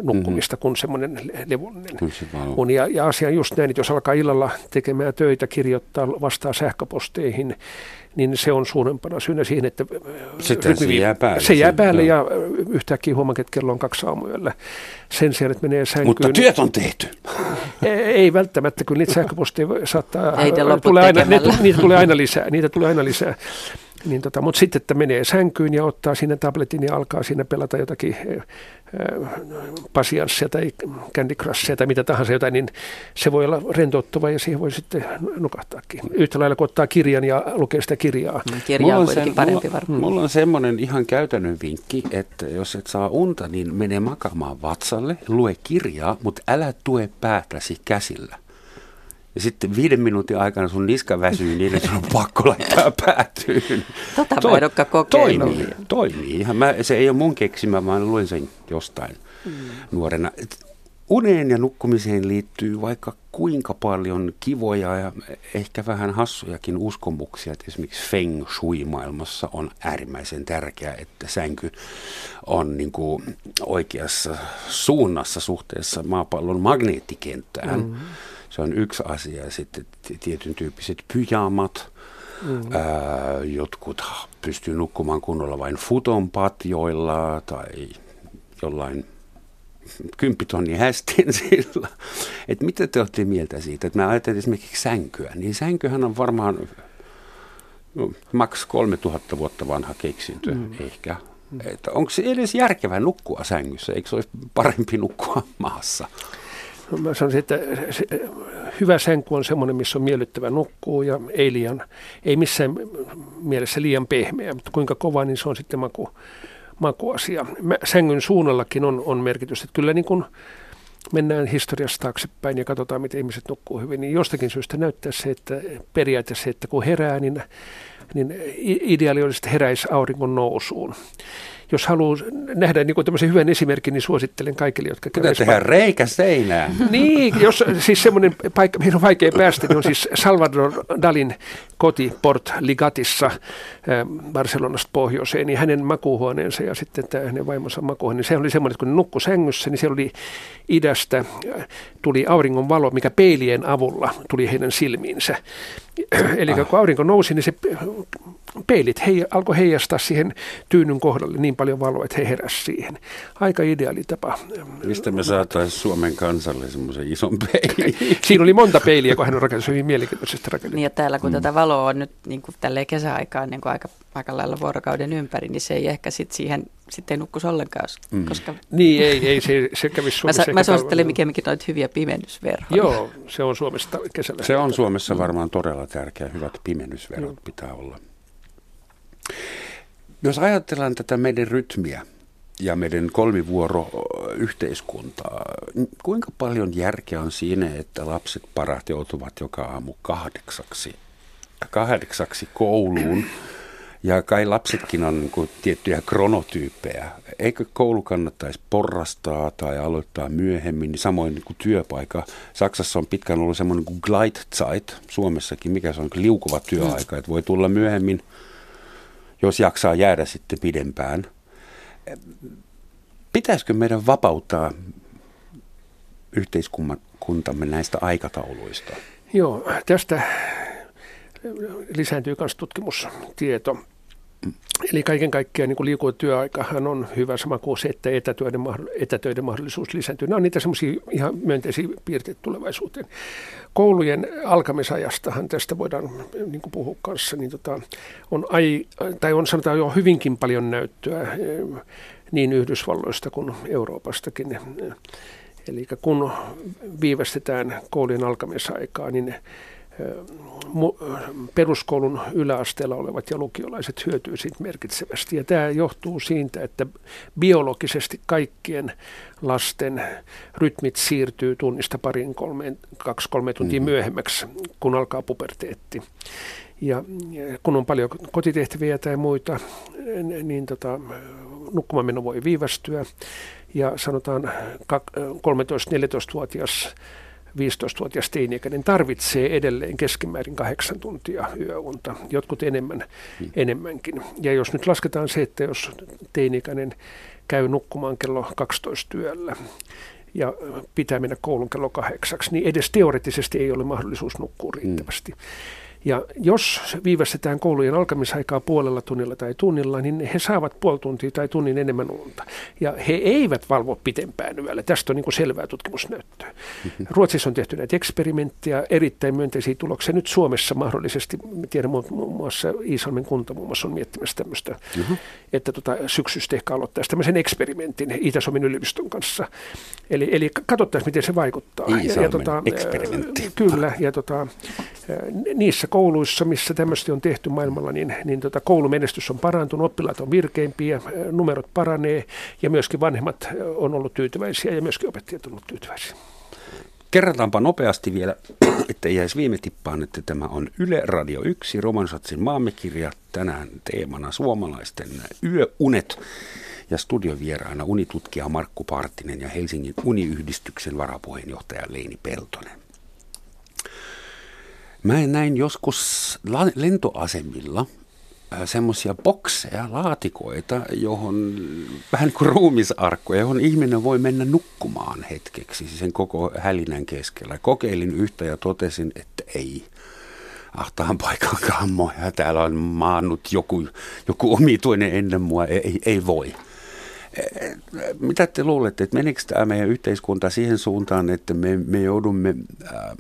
nukkumista mm-hmm. kuin semmoinen levollinen uni. Ja, ja asia on just näin, että jos alkaa illalla tekemään töitä, kirjoittaa, vastaa sähköposteihin, niin se on suurempana syynä siihen, että Sitten rytmi, se jää päälle. Se jää päälle ja yhtäkkiä huomaan, että kello on kaksi aamuyöllä. Sen sijaan, että menee sänkyyn. Mutta työt on tehty. Ei, ei välttämättä, kun niitä sähköposteja saattaa... Ei tulee aina, ne, niitä tulee aina lisää. Niitä tulee aina lisää. Niin tota, mutta sitten, että menee sänkyyn ja ottaa sinne tabletin ja alkaa siinä pelata jotakin pasianssia tai Candy Crushia tai mitä tahansa jotain, niin se voi olla rentouttava ja siihen voi sitten nukahtaakin. Yhtä lailla kun ottaa kirjan ja lukee sitä kirjaa. Mm, kirja on kuitenkin parempi varmaan. Mulla on semmoinen ihan käytännön vinkki, että jos et saa unta, niin mene makaamaan vatsalle, lue kirjaa, mutta älä tue päätäsi käsillä. Ja sitten viiden minuutin aikana sun niska väsyy niin, että sun on pakko laittaa päätyyn. Tota Toi, mä en Toimii, toimii. Ihan mä, se ei ole mun keksimä, vaan luin sen jostain mm. nuorena. Uneen ja nukkumiseen liittyy vaikka kuinka paljon kivoja ja ehkä vähän hassujakin uskomuksia. Että esimerkiksi Feng Shui-maailmassa on äärimmäisen tärkeää, että sänky on niin kuin oikeassa suunnassa suhteessa maapallon magneettikenttään. Mm-hmm se on yksi asia. Ja sitten tietyn tyyppiset pyjamat. Mm-hmm. Ää, jotkut pystyy nukkumaan kunnolla vain futonpatjoilla tai jollain kymppitonni hästin sillä. Että mitä te olette mieltä siitä? Että mä ajattelen esimerkiksi sänkyä. Niin sänkyhän on varmaan no, maks 3000 vuotta vanha keksintö mm. ehkä. Että onko se edes järkevää nukkua sängyssä? Eikö se olisi parempi nukkua maassa? Mä sanoisin, että hyvä sänky on semmoinen, missä on miellyttävä nukkuu ja ei, liian, ei missään mielessä liian pehmeä, mutta kuinka kova, niin se on sitten maku, makuasia. Mä, sängyn suunnallakin on, on että kyllä niin kuin mennään historiasta taaksepäin ja katsotaan, miten ihmiset nukkuu hyvin, niin jostakin syystä näyttää se, että periaatteessa se, että kun herää, niin, niin ideaali olisi, että heräisi auringon nousuun jos haluaa nähdä niin tämmöisen hyvän esimerkin, niin suosittelen kaikille, jotka Pitää tehdä reikä seinään. Niin, jos siis semmoinen paikka, mihin on vaikea päästä, niin on siis Salvador Dalin koti Port Ligatissa äh, Barcelonasta pohjoiseen, niin hänen makuuhuoneensa ja sitten tämä hänen vaimonsa makuuhuone, niin se oli semmoinen, että kun ne nukkui sängyssä, niin siellä oli idästä, äh, tuli auringon valo, mikä peilien avulla tuli heidän silmiinsä. Eli ah. kun aurinko nousi, niin se peilit hei, alkoi heijastaa siihen tyynyn kohdalle niin paljon valoa, että he heräsivät siihen. Aika ideaali tapa. Mistä me saataisiin Suomen kansalle semmoisen ison peilin? Siinä oli monta peiliä, kun hän on rakennut hyvin mielenkiintoisesti rakennettu. Niin ja täällä kun mm. tätä valoa on nyt niin kuin tälleen kesäaikaan niin kuin aika, aika lailla vuorokauden ympäri, niin se ei ehkä sit siihen sitten ei nukkuisi ollenkaan. Mm. Koska... Niin, ei, ei se, se kävisi Suomessa. Mä, mä suosittelen mikemminkin noita hyviä pimennysverhoja. Joo, se on Suomessa kesällä. Se on Suomessa varmaan todella tärkeä. Hyvät pimennysverhot mm. pitää olla. Jos ajatellaan tätä meidän rytmiä ja meidän kolmivuoro yhteiskuntaa, kuinka paljon järkeä on siinä, että lapset parat joutuvat joka aamu kahdeksaksi, kahdeksaksi kouluun? Ja kai lapsetkin on niin kuin tiettyjä kronotyyppejä. Eikö koulu kannattaisi porrastaa tai aloittaa myöhemmin, niin samoin niin kuin työpaikka. Saksassa on pitkään ollut semmoinen kuin Gleitzeit, Suomessakin, mikä se on liukuva työaika, että voi tulla myöhemmin – jos jaksaa jäädä sitten pidempään. Pitäisikö meidän vapauttaa yhteiskuntamme näistä aikatauluista? Joo, tästä lisääntyy myös tutkimustieto. Eli kaiken kaikkiaan niin liikuva työaikahan on hyvä sama kuin se, että etätöiden, etätöiden mahdollisuus lisääntyy. Nämä on niitä semmoisia ihan myönteisiä piirteitä tulevaisuuteen. Koulujen alkamisajastahan tästä voidaan niin kuin puhua kanssa, niin tota, on, ai, tai on sanotaan jo hyvinkin paljon näyttöä eh, niin Yhdysvalloista kuin Euroopastakin. Eli kun viivästetään koulujen alkamisaikaa, niin peruskoulun yläasteella olevat ja lukiolaiset hyötyy siitä merkitsevästi. Ja tämä johtuu siitä, että biologisesti kaikkien lasten rytmit siirtyy tunnista parin, kolmeen, kaksi, kolme tuntia mm-hmm. myöhemmäksi, kun alkaa puberteetti. Ja kun on paljon kotitehtäviä tai muita, niin tota, nukkumaan voi viivästyä. Ja sanotaan 13-14-vuotias 15-vuotias teini-ikäinen tarvitsee edelleen keskimäärin kahdeksan tuntia yöunta, jotkut enemmän, hmm. enemmänkin. Ja jos nyt lasketaan se, että jos teini-ikäinen käy nukkumaan kello 12 työllä ja pitää mennä koulun kello kahdeksaksi, niin edes teoreettisesti ei ole mahdollisuus nukkua riittävästi. Hmm. Ja jos viivästetään koulujen alkamisaikaa puolella tunnilla tai tunnilla, niin he saavat puoli tuntia tai tunnin enemmän unta. Ja he eivät valvo pitempään yöllä. Tästä on niin kuin selvää tutkimusnäyttöä. Mm-hmm. Ruotsissa on tehty näitä eksperimenttejä, erittäin myönteisiä tuloksia. Nyt Suomessa mahdollisesti, tiedän muun muassa Iisalmen kunta muun muassa on miettimässä tämmöistä, mm-hmm. että tota, syksystä ehkä aloittaisi tämmöisen eksperimentin Itä-Suomen yliopiston kanssa. Eli, eli katsottaisiin, miten se vaikuttaa. Iisalmen ja, ja, tota, eksperimentti. Kyllä, ja tota, niissä kouluissa, missä tämmöistä on tehty maailmalla, niin, niin tota, koulumenestys on parantunut, oppilaat on virkeimpiä, numerot paranee ja myöskin vanhemmat on ollut tyytyväisiä ja myöskin opettajat on ollut tyytyväisiä. Kerrataanpa nopeasti vielä, että jäisi viime tippaan, että tämä on Yle Radio 1, Romansatsin maamekirja, tänään teemana suomalaisten yöunet ja studiovieraana unitutkija Markku Partinen ja Helsingin uniyhdistyksen varapuheenjohtaja Leini Peltonen. Mä näin joskus lentoasemilla äh, semmoisia bokseja, laatikoita, johon vähän kuin ruumisarkkuja, johon ihminen voi mennä nukkumaan hetkeksi sen koko hälinän keskellä. Kokeilin yhtä ja totesin, että ei. Ahtaan paikan kammoja, täällä on maannut joku, joku omituinen ennen mua, ei, ei voi. Mitä te luulette, että meneekö tämä meidän yhteiskunta siihen suuntaan, että me, me joudumme äh,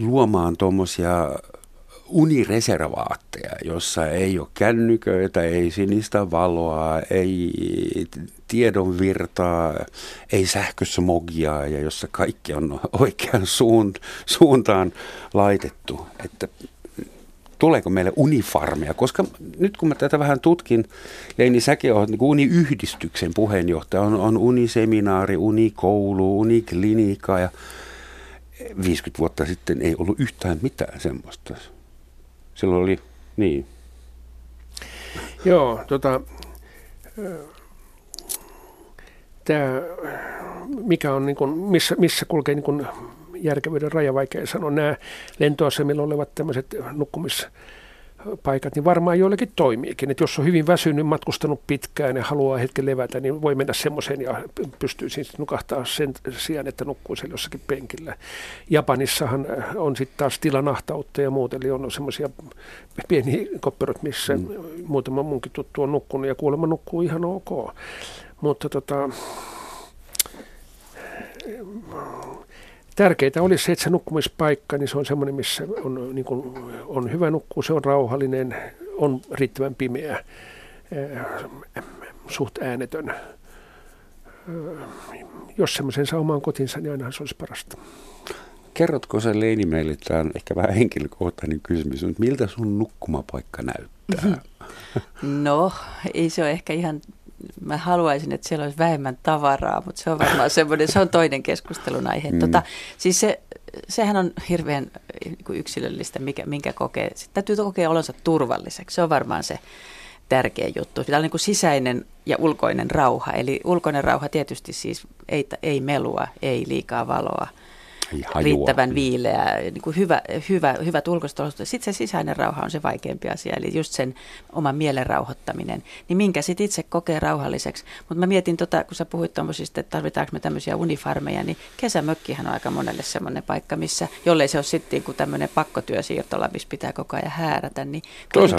luomaan tuommoisia unireservaatteja, jossa ei ole kännyköitä, ei sinistä valoa, ei tiedon virtaa, ei sähkösmogia ja jossa kaikki on oikean suuntaan laitettu. Että tuleeko meille unifarmeja, koska nyt kun mä tätä vähän tutkin, Leini säkin olet niin uniyhdistyksen puheenjohtaja, on, on uniseminaari, unikoulu, uniklinika ja 50 vuotta sitten ei ollut yhtään mitään semmoista. Silloin oli, niin. Joo, tota, tämä, mikä on, niin kuin, missä, missä kulkee niin kuin järkevyyden raja, vaikea sanoa. Nämä lentoasemilla olevat tämmöiset nukkumis paikat, niin varmaan joillekin toimiikin. Että jos on hyvin väsynyt, matkustanut pitkään ja haluaa hetken levätä, niin voi mennä semmoiseen ja pystyy siis nukahtaa sen sijaan, että nukkuu siellä jossakin penkillä. Japanissahan on sitten taas tilanahtautta ja muuta, eli on semmoisia pieniä kopperot, missä mm. muutama munkin tuttu on nukkunut ja kuulemma nukkuu ihan ok. Mutta tota, tärkeintä olisi se, että se nukkumispaikka, niin se on semmoinen, missä on, niin kuin, on hyvä nukkua, se on rauhallinen, on riittävän pimeä, eh, suht äänetön. Eh, jos semmoisen saa omaan kotinsa, niin ainahan se olisi parasta. Kerrotko se Leini meille, tämä on ehkä vähän henkilökohtainen kysymys, mutta miltä sun nukkumapaikka näyttää? No, ei se ole ehkä ihan mä haluaisin, että siellä olisi vähemmän tavaraa, mutta se on varmaan semmoinen, se on toinen keskustelun aihe. Mm. Tota, siis se, sehän on hirveän niin yksilöllistä, mikä, minkä kokee. Sitten täytyy kokea olonsa turvalliseksi. Se on varmaan se tärkeä juttu. Pitää olla niin kuin sisäinen ja ulkoinen rauha. Eli ulkoinen rauha tietysti siis ei, ei melua, ei liikaa valoa – riittävän viileä, niin kuin hyvä, hyvä, hyvät ulkoiset olosuhteet. Sitten se sisäinen rauha on se vaikeampi asia, eli just sen oman mielen rauhoittaminen. Niin minkä sitten itse kokee rauhalliseksi. Mutta mä mietin, tota, kun sä puhuit tuommoisista, että tarvitaanko me tämmöisiä unifarmeja, niin kesämökkihän on aika monelle semmoinen paikka, missä, jollei se ole sitten niin tämmöinen pakkotyösiirtola, missä pitää koko ajan häärätä, niin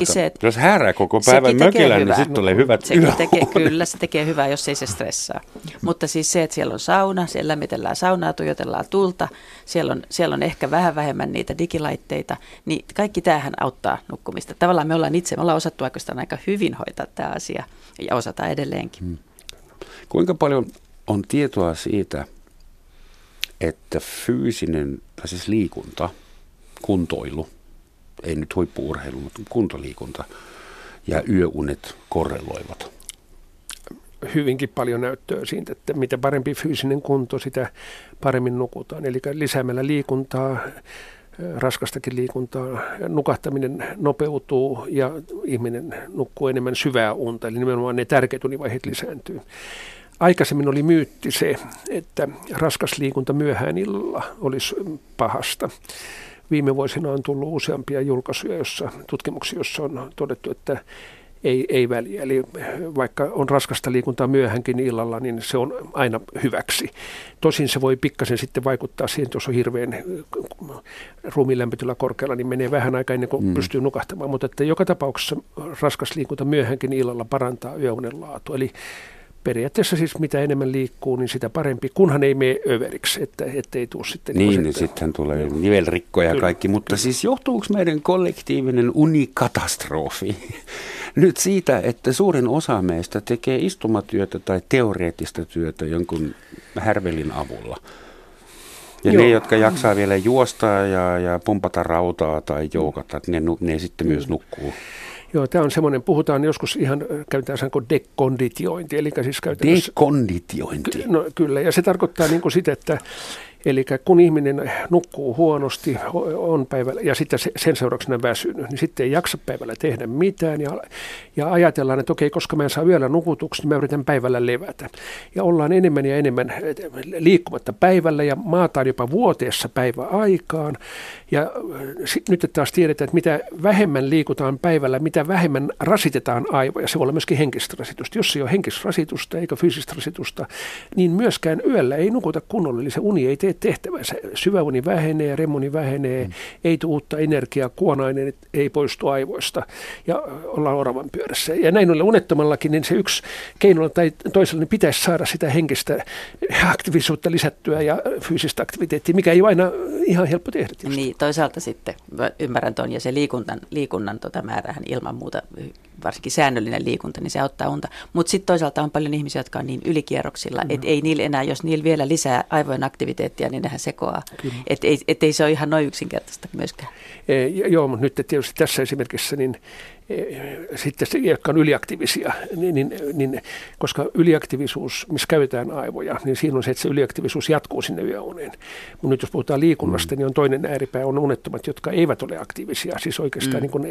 se, että jos häärää koko päivän mökillä, niin sitten tulee hyvät Sekin tekee, Kyllä, se tekee hyvää, jos ei se stressaa. Mutta siis se, että siellä on sauna, siellä lämmitellään saunaa, tuijotellaan tulta, siellä on, siellä on ehkä vähän vähemmän niitä digilaitteita, niin kaikki tämähän auttaa nukkumista. Tavallaan me ollaan itse, me ollaan osattu oikeastaan aika hyvin hoitaa tämä asia ja osataan edelleenkin. Hmm. Kuinka paljon on tietoa siitä, että fyysinen, tai siis liikunta, kuntoilu, ei nyt huippuurheilu, mutta kuntoliikunta ja yöunet korreloivat? Hyvinkin paljon näyttöä siitä, että mitä parempi fyysinen kunto, sitä paremmin nukutaan. Eli lisäämällä liikuntaa, raskastakin liikuntaa, nukahtaminen nopeutuu ja ihminen nukkuu enemmän syvää unta, eli nimenomaan ne tärkeät univaiheet lisääntyy. Aikaisemmin oli myytti se, että raskas liikunta myöhään illalla olisi pahasta. Viime vuosina on tullut useampia julkaisuja, jossa, tutkimuksia, joissa on todettu, että ei, ei väliä. Eli vaikka on raskasta liikuntaa myöhänkin illalla, niin se on aina hyväksi. Tosin se voi pikkasen sitten vaikuttaa siihen, että jos on hirveän ruumiinlämpötila korkealla, niin menee vähän aikaa ennen kuin mm. pystyy nukahtamaan. Mutta että joka tapauksessa raskas liikunta myöhänkin illalla parantaa yöunen laatu. Eli periaatteessa siis mitä enemmän liikkuu, niin sitä parempi, kunhan ei mene överiksi, että ei tule sitten... Niin, niin sitten tulee nivelrikkoja ja kaikki, mutta kyllä. siis johtuuko meidän kollektiivinen unikatastrofi nyt siitä, että suurin osa meistä tekee istumatyötä tai teoreettista työtä jonkun härvelin avulla? Ja Joo. ne, jotka jaksaa vielä juosta ja, ja pumpata rautaa tai joukata, ne, ne sitten myös nukkuu. Joo, tämä on semmoinen, puhutaan joskus ihan, käytetään sanko dekonditiointi, eli siis käytännössä... Dekonditiointi? No kyllä, ja se tarkoittaa niin kuin sitä, että Eli kun ihminen nukkuu huonosti on päivällä ja sitten sen seurauksena väsynyt, niin sitten ei jaksa päivällä tehdä mitään ja, ja ajatellaan, että okei, koska mä en saa vielä nukutuksi, niin mä yritän päivällä levätä. Ja ollaan enemmän ja enemmän liikkumatta päivällä ja maataan jopa vuoteessa päivä aikaan. Ja nyt taas tiedetään, että mitä vähemmän liikutaan päivällä, mitä vähemmän rasitetaan aivoja. Se voi olla myöskin henkistä rasitusta. Jos ei ole henkistä rasitusta eikä fyysistä rasitusta, niin myöskään yöllä ei nukuta kunnolla, eli se uni ei tee tee tehtävänsä. Syväuni vähenee, remuni vähenee, mm. ei tule uutta energiaa, kuonainen ei poistu aivoista ja ollaan oravan pyörässä. Ja näin ollen unettomallakin, niin se yksi keinolla tai toisella niin pitäisi saada sitä henkistä aktiivisuutta lisättyä ja fyysistä aktiviteettia, mikä ei ole aina ihan helppo tehdä. Tietysti. Niin, toisaalta sitten ymmärrän tuon ja se liikuntan, liikunnan tota määrähän ilman muuta varsinkin säännöllinen liikunta, niin se auttaa unta. Mutta sitten toisaalta on paljon ihmisiä, jotka on niin ylikierroksilla, mm. että ei niillä enää, jos niillä vielä lisää aivojen aktiviteettia, niin nehän sekoaa. Että ei, et ei se ole ihan noin yksinkertaista myöskään. E, joo, mutta nyt tietysti tässä esimerkissä niin sitten se, jotka on yliaktiivisia, niin, niin, niin, koska yliaktiivisuus, missä käytetään aivoja, niin siinä on se, että se yliaktiivisuus jatkuu sinne yöuneen. Mutta nyt jos puhutaan liikunnasta, mm. niin on toinen ääripää, on unettomat, jotka eivät ole aktiivisia, siis oikeastaan mm. niin kuin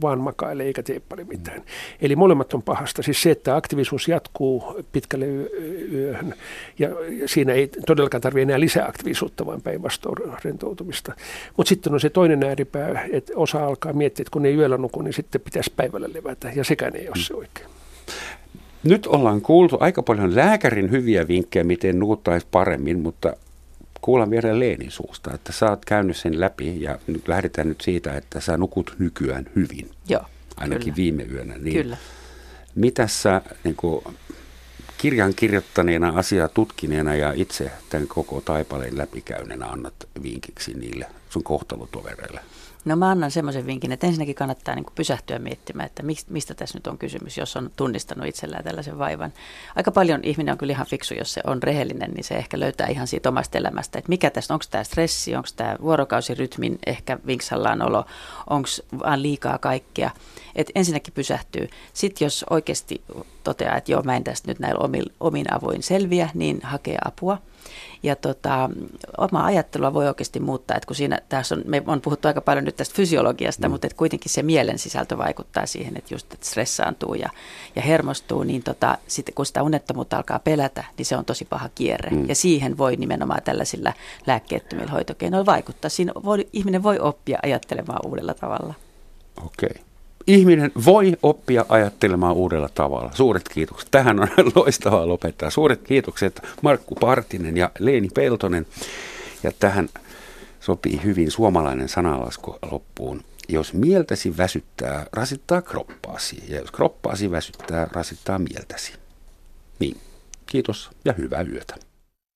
vaan makaile eikä tee paljon mitään. Mm. Eli molemmat on pahasta. Siis se, että aktiivisuus jatkuu pitkälle yöhön, ja siinä ei todellakaan tarvitse enää lisää aktiivisuutta, vaan päinvastoin rentoutumista. Mutta sitten on se toinen ääripää, että osa alkaa miettiä, että kun ei yöllä nuku, niin sitten pitäisi pitäisi päivällä levätä, ja sekään ei ole se oikein. Nyt ollaan kuultu aika paljon lääkärin hyviä vinkkejä, miten nukuttaisi paremmin, mutta kuullaan vielä Leenin suusta, että sä oot käynyt sen läpi ja nyt lähdetään nyt siitä, että sä nukut nykyään hyvin. Joo, Ainakin kyllä. viime yönä. Niin kyllä. Mitä sä niin kuin, kirjan kirjoittaneena, asiaa tutkineena ja itse tämän koko taipaleen läpikäyneenä annat vinkiksi niille sun kohtalotovereille? No mä annan semmoisen vinkin, että ensinnäkin kannattaa niin pysähtyä miettimään, että mistä tässä nyt on kysymys, jos on tunnistanut itsellään tällaisen vaivan. Aika paljon ihminen on kyllä ihan fiksu, jos se on rehellinen, niin se ehkä löytää ihan siitä omasta elämästä, että mikä tässä, onko tämä stressi, onko tämä vuorokausirytmin ehkä vinksallaan olo, onko vaan liikaa kaikkea. Että ensinnäkin pysähtyy. Sitten jos oikeasti toteaa, että joo, mä en tästä nyt näillä omin avoin selviä, niin hakee apua ja tota, oma ajattelua voi oikeasti muuttaa, että kun siinä, tässä on, me on puhuttu aika paljon nyt tästä fysiologiasta, mm. mutta että kuitenkin se mielen sisältö vaikuttaa siihen, että just että stressaantuu ja, ja hermostuu, niin tota, sitten kun sitä unettomuutta alkaa pelätä, niin se on tosi paha kierre. Mm. Ja siihen voi nimenomaan tällaisilla lääkkeettömillä hoitokeinoilla vaikuttaa. Siinä voi, ihminen voi oppia ajattelemaan uudella tavalla. Okei. Okay ihminen voi oppia ajattelemaan uudella tavalla. Suuret kiitokset. Tähän on loistavaa lopettaa. Suuret kiitokset Markku Partinen ja Leeni Peltonen. Ja tähän sopii hyvin suomalainen sanalasku loppuun. Jos mieltäsi väsyttää, rasittaa kroppaasi. Ja jos kroppaasi väsyttää, rasittaa mieltäsi. Niin, kiitos ja hyvää yötä.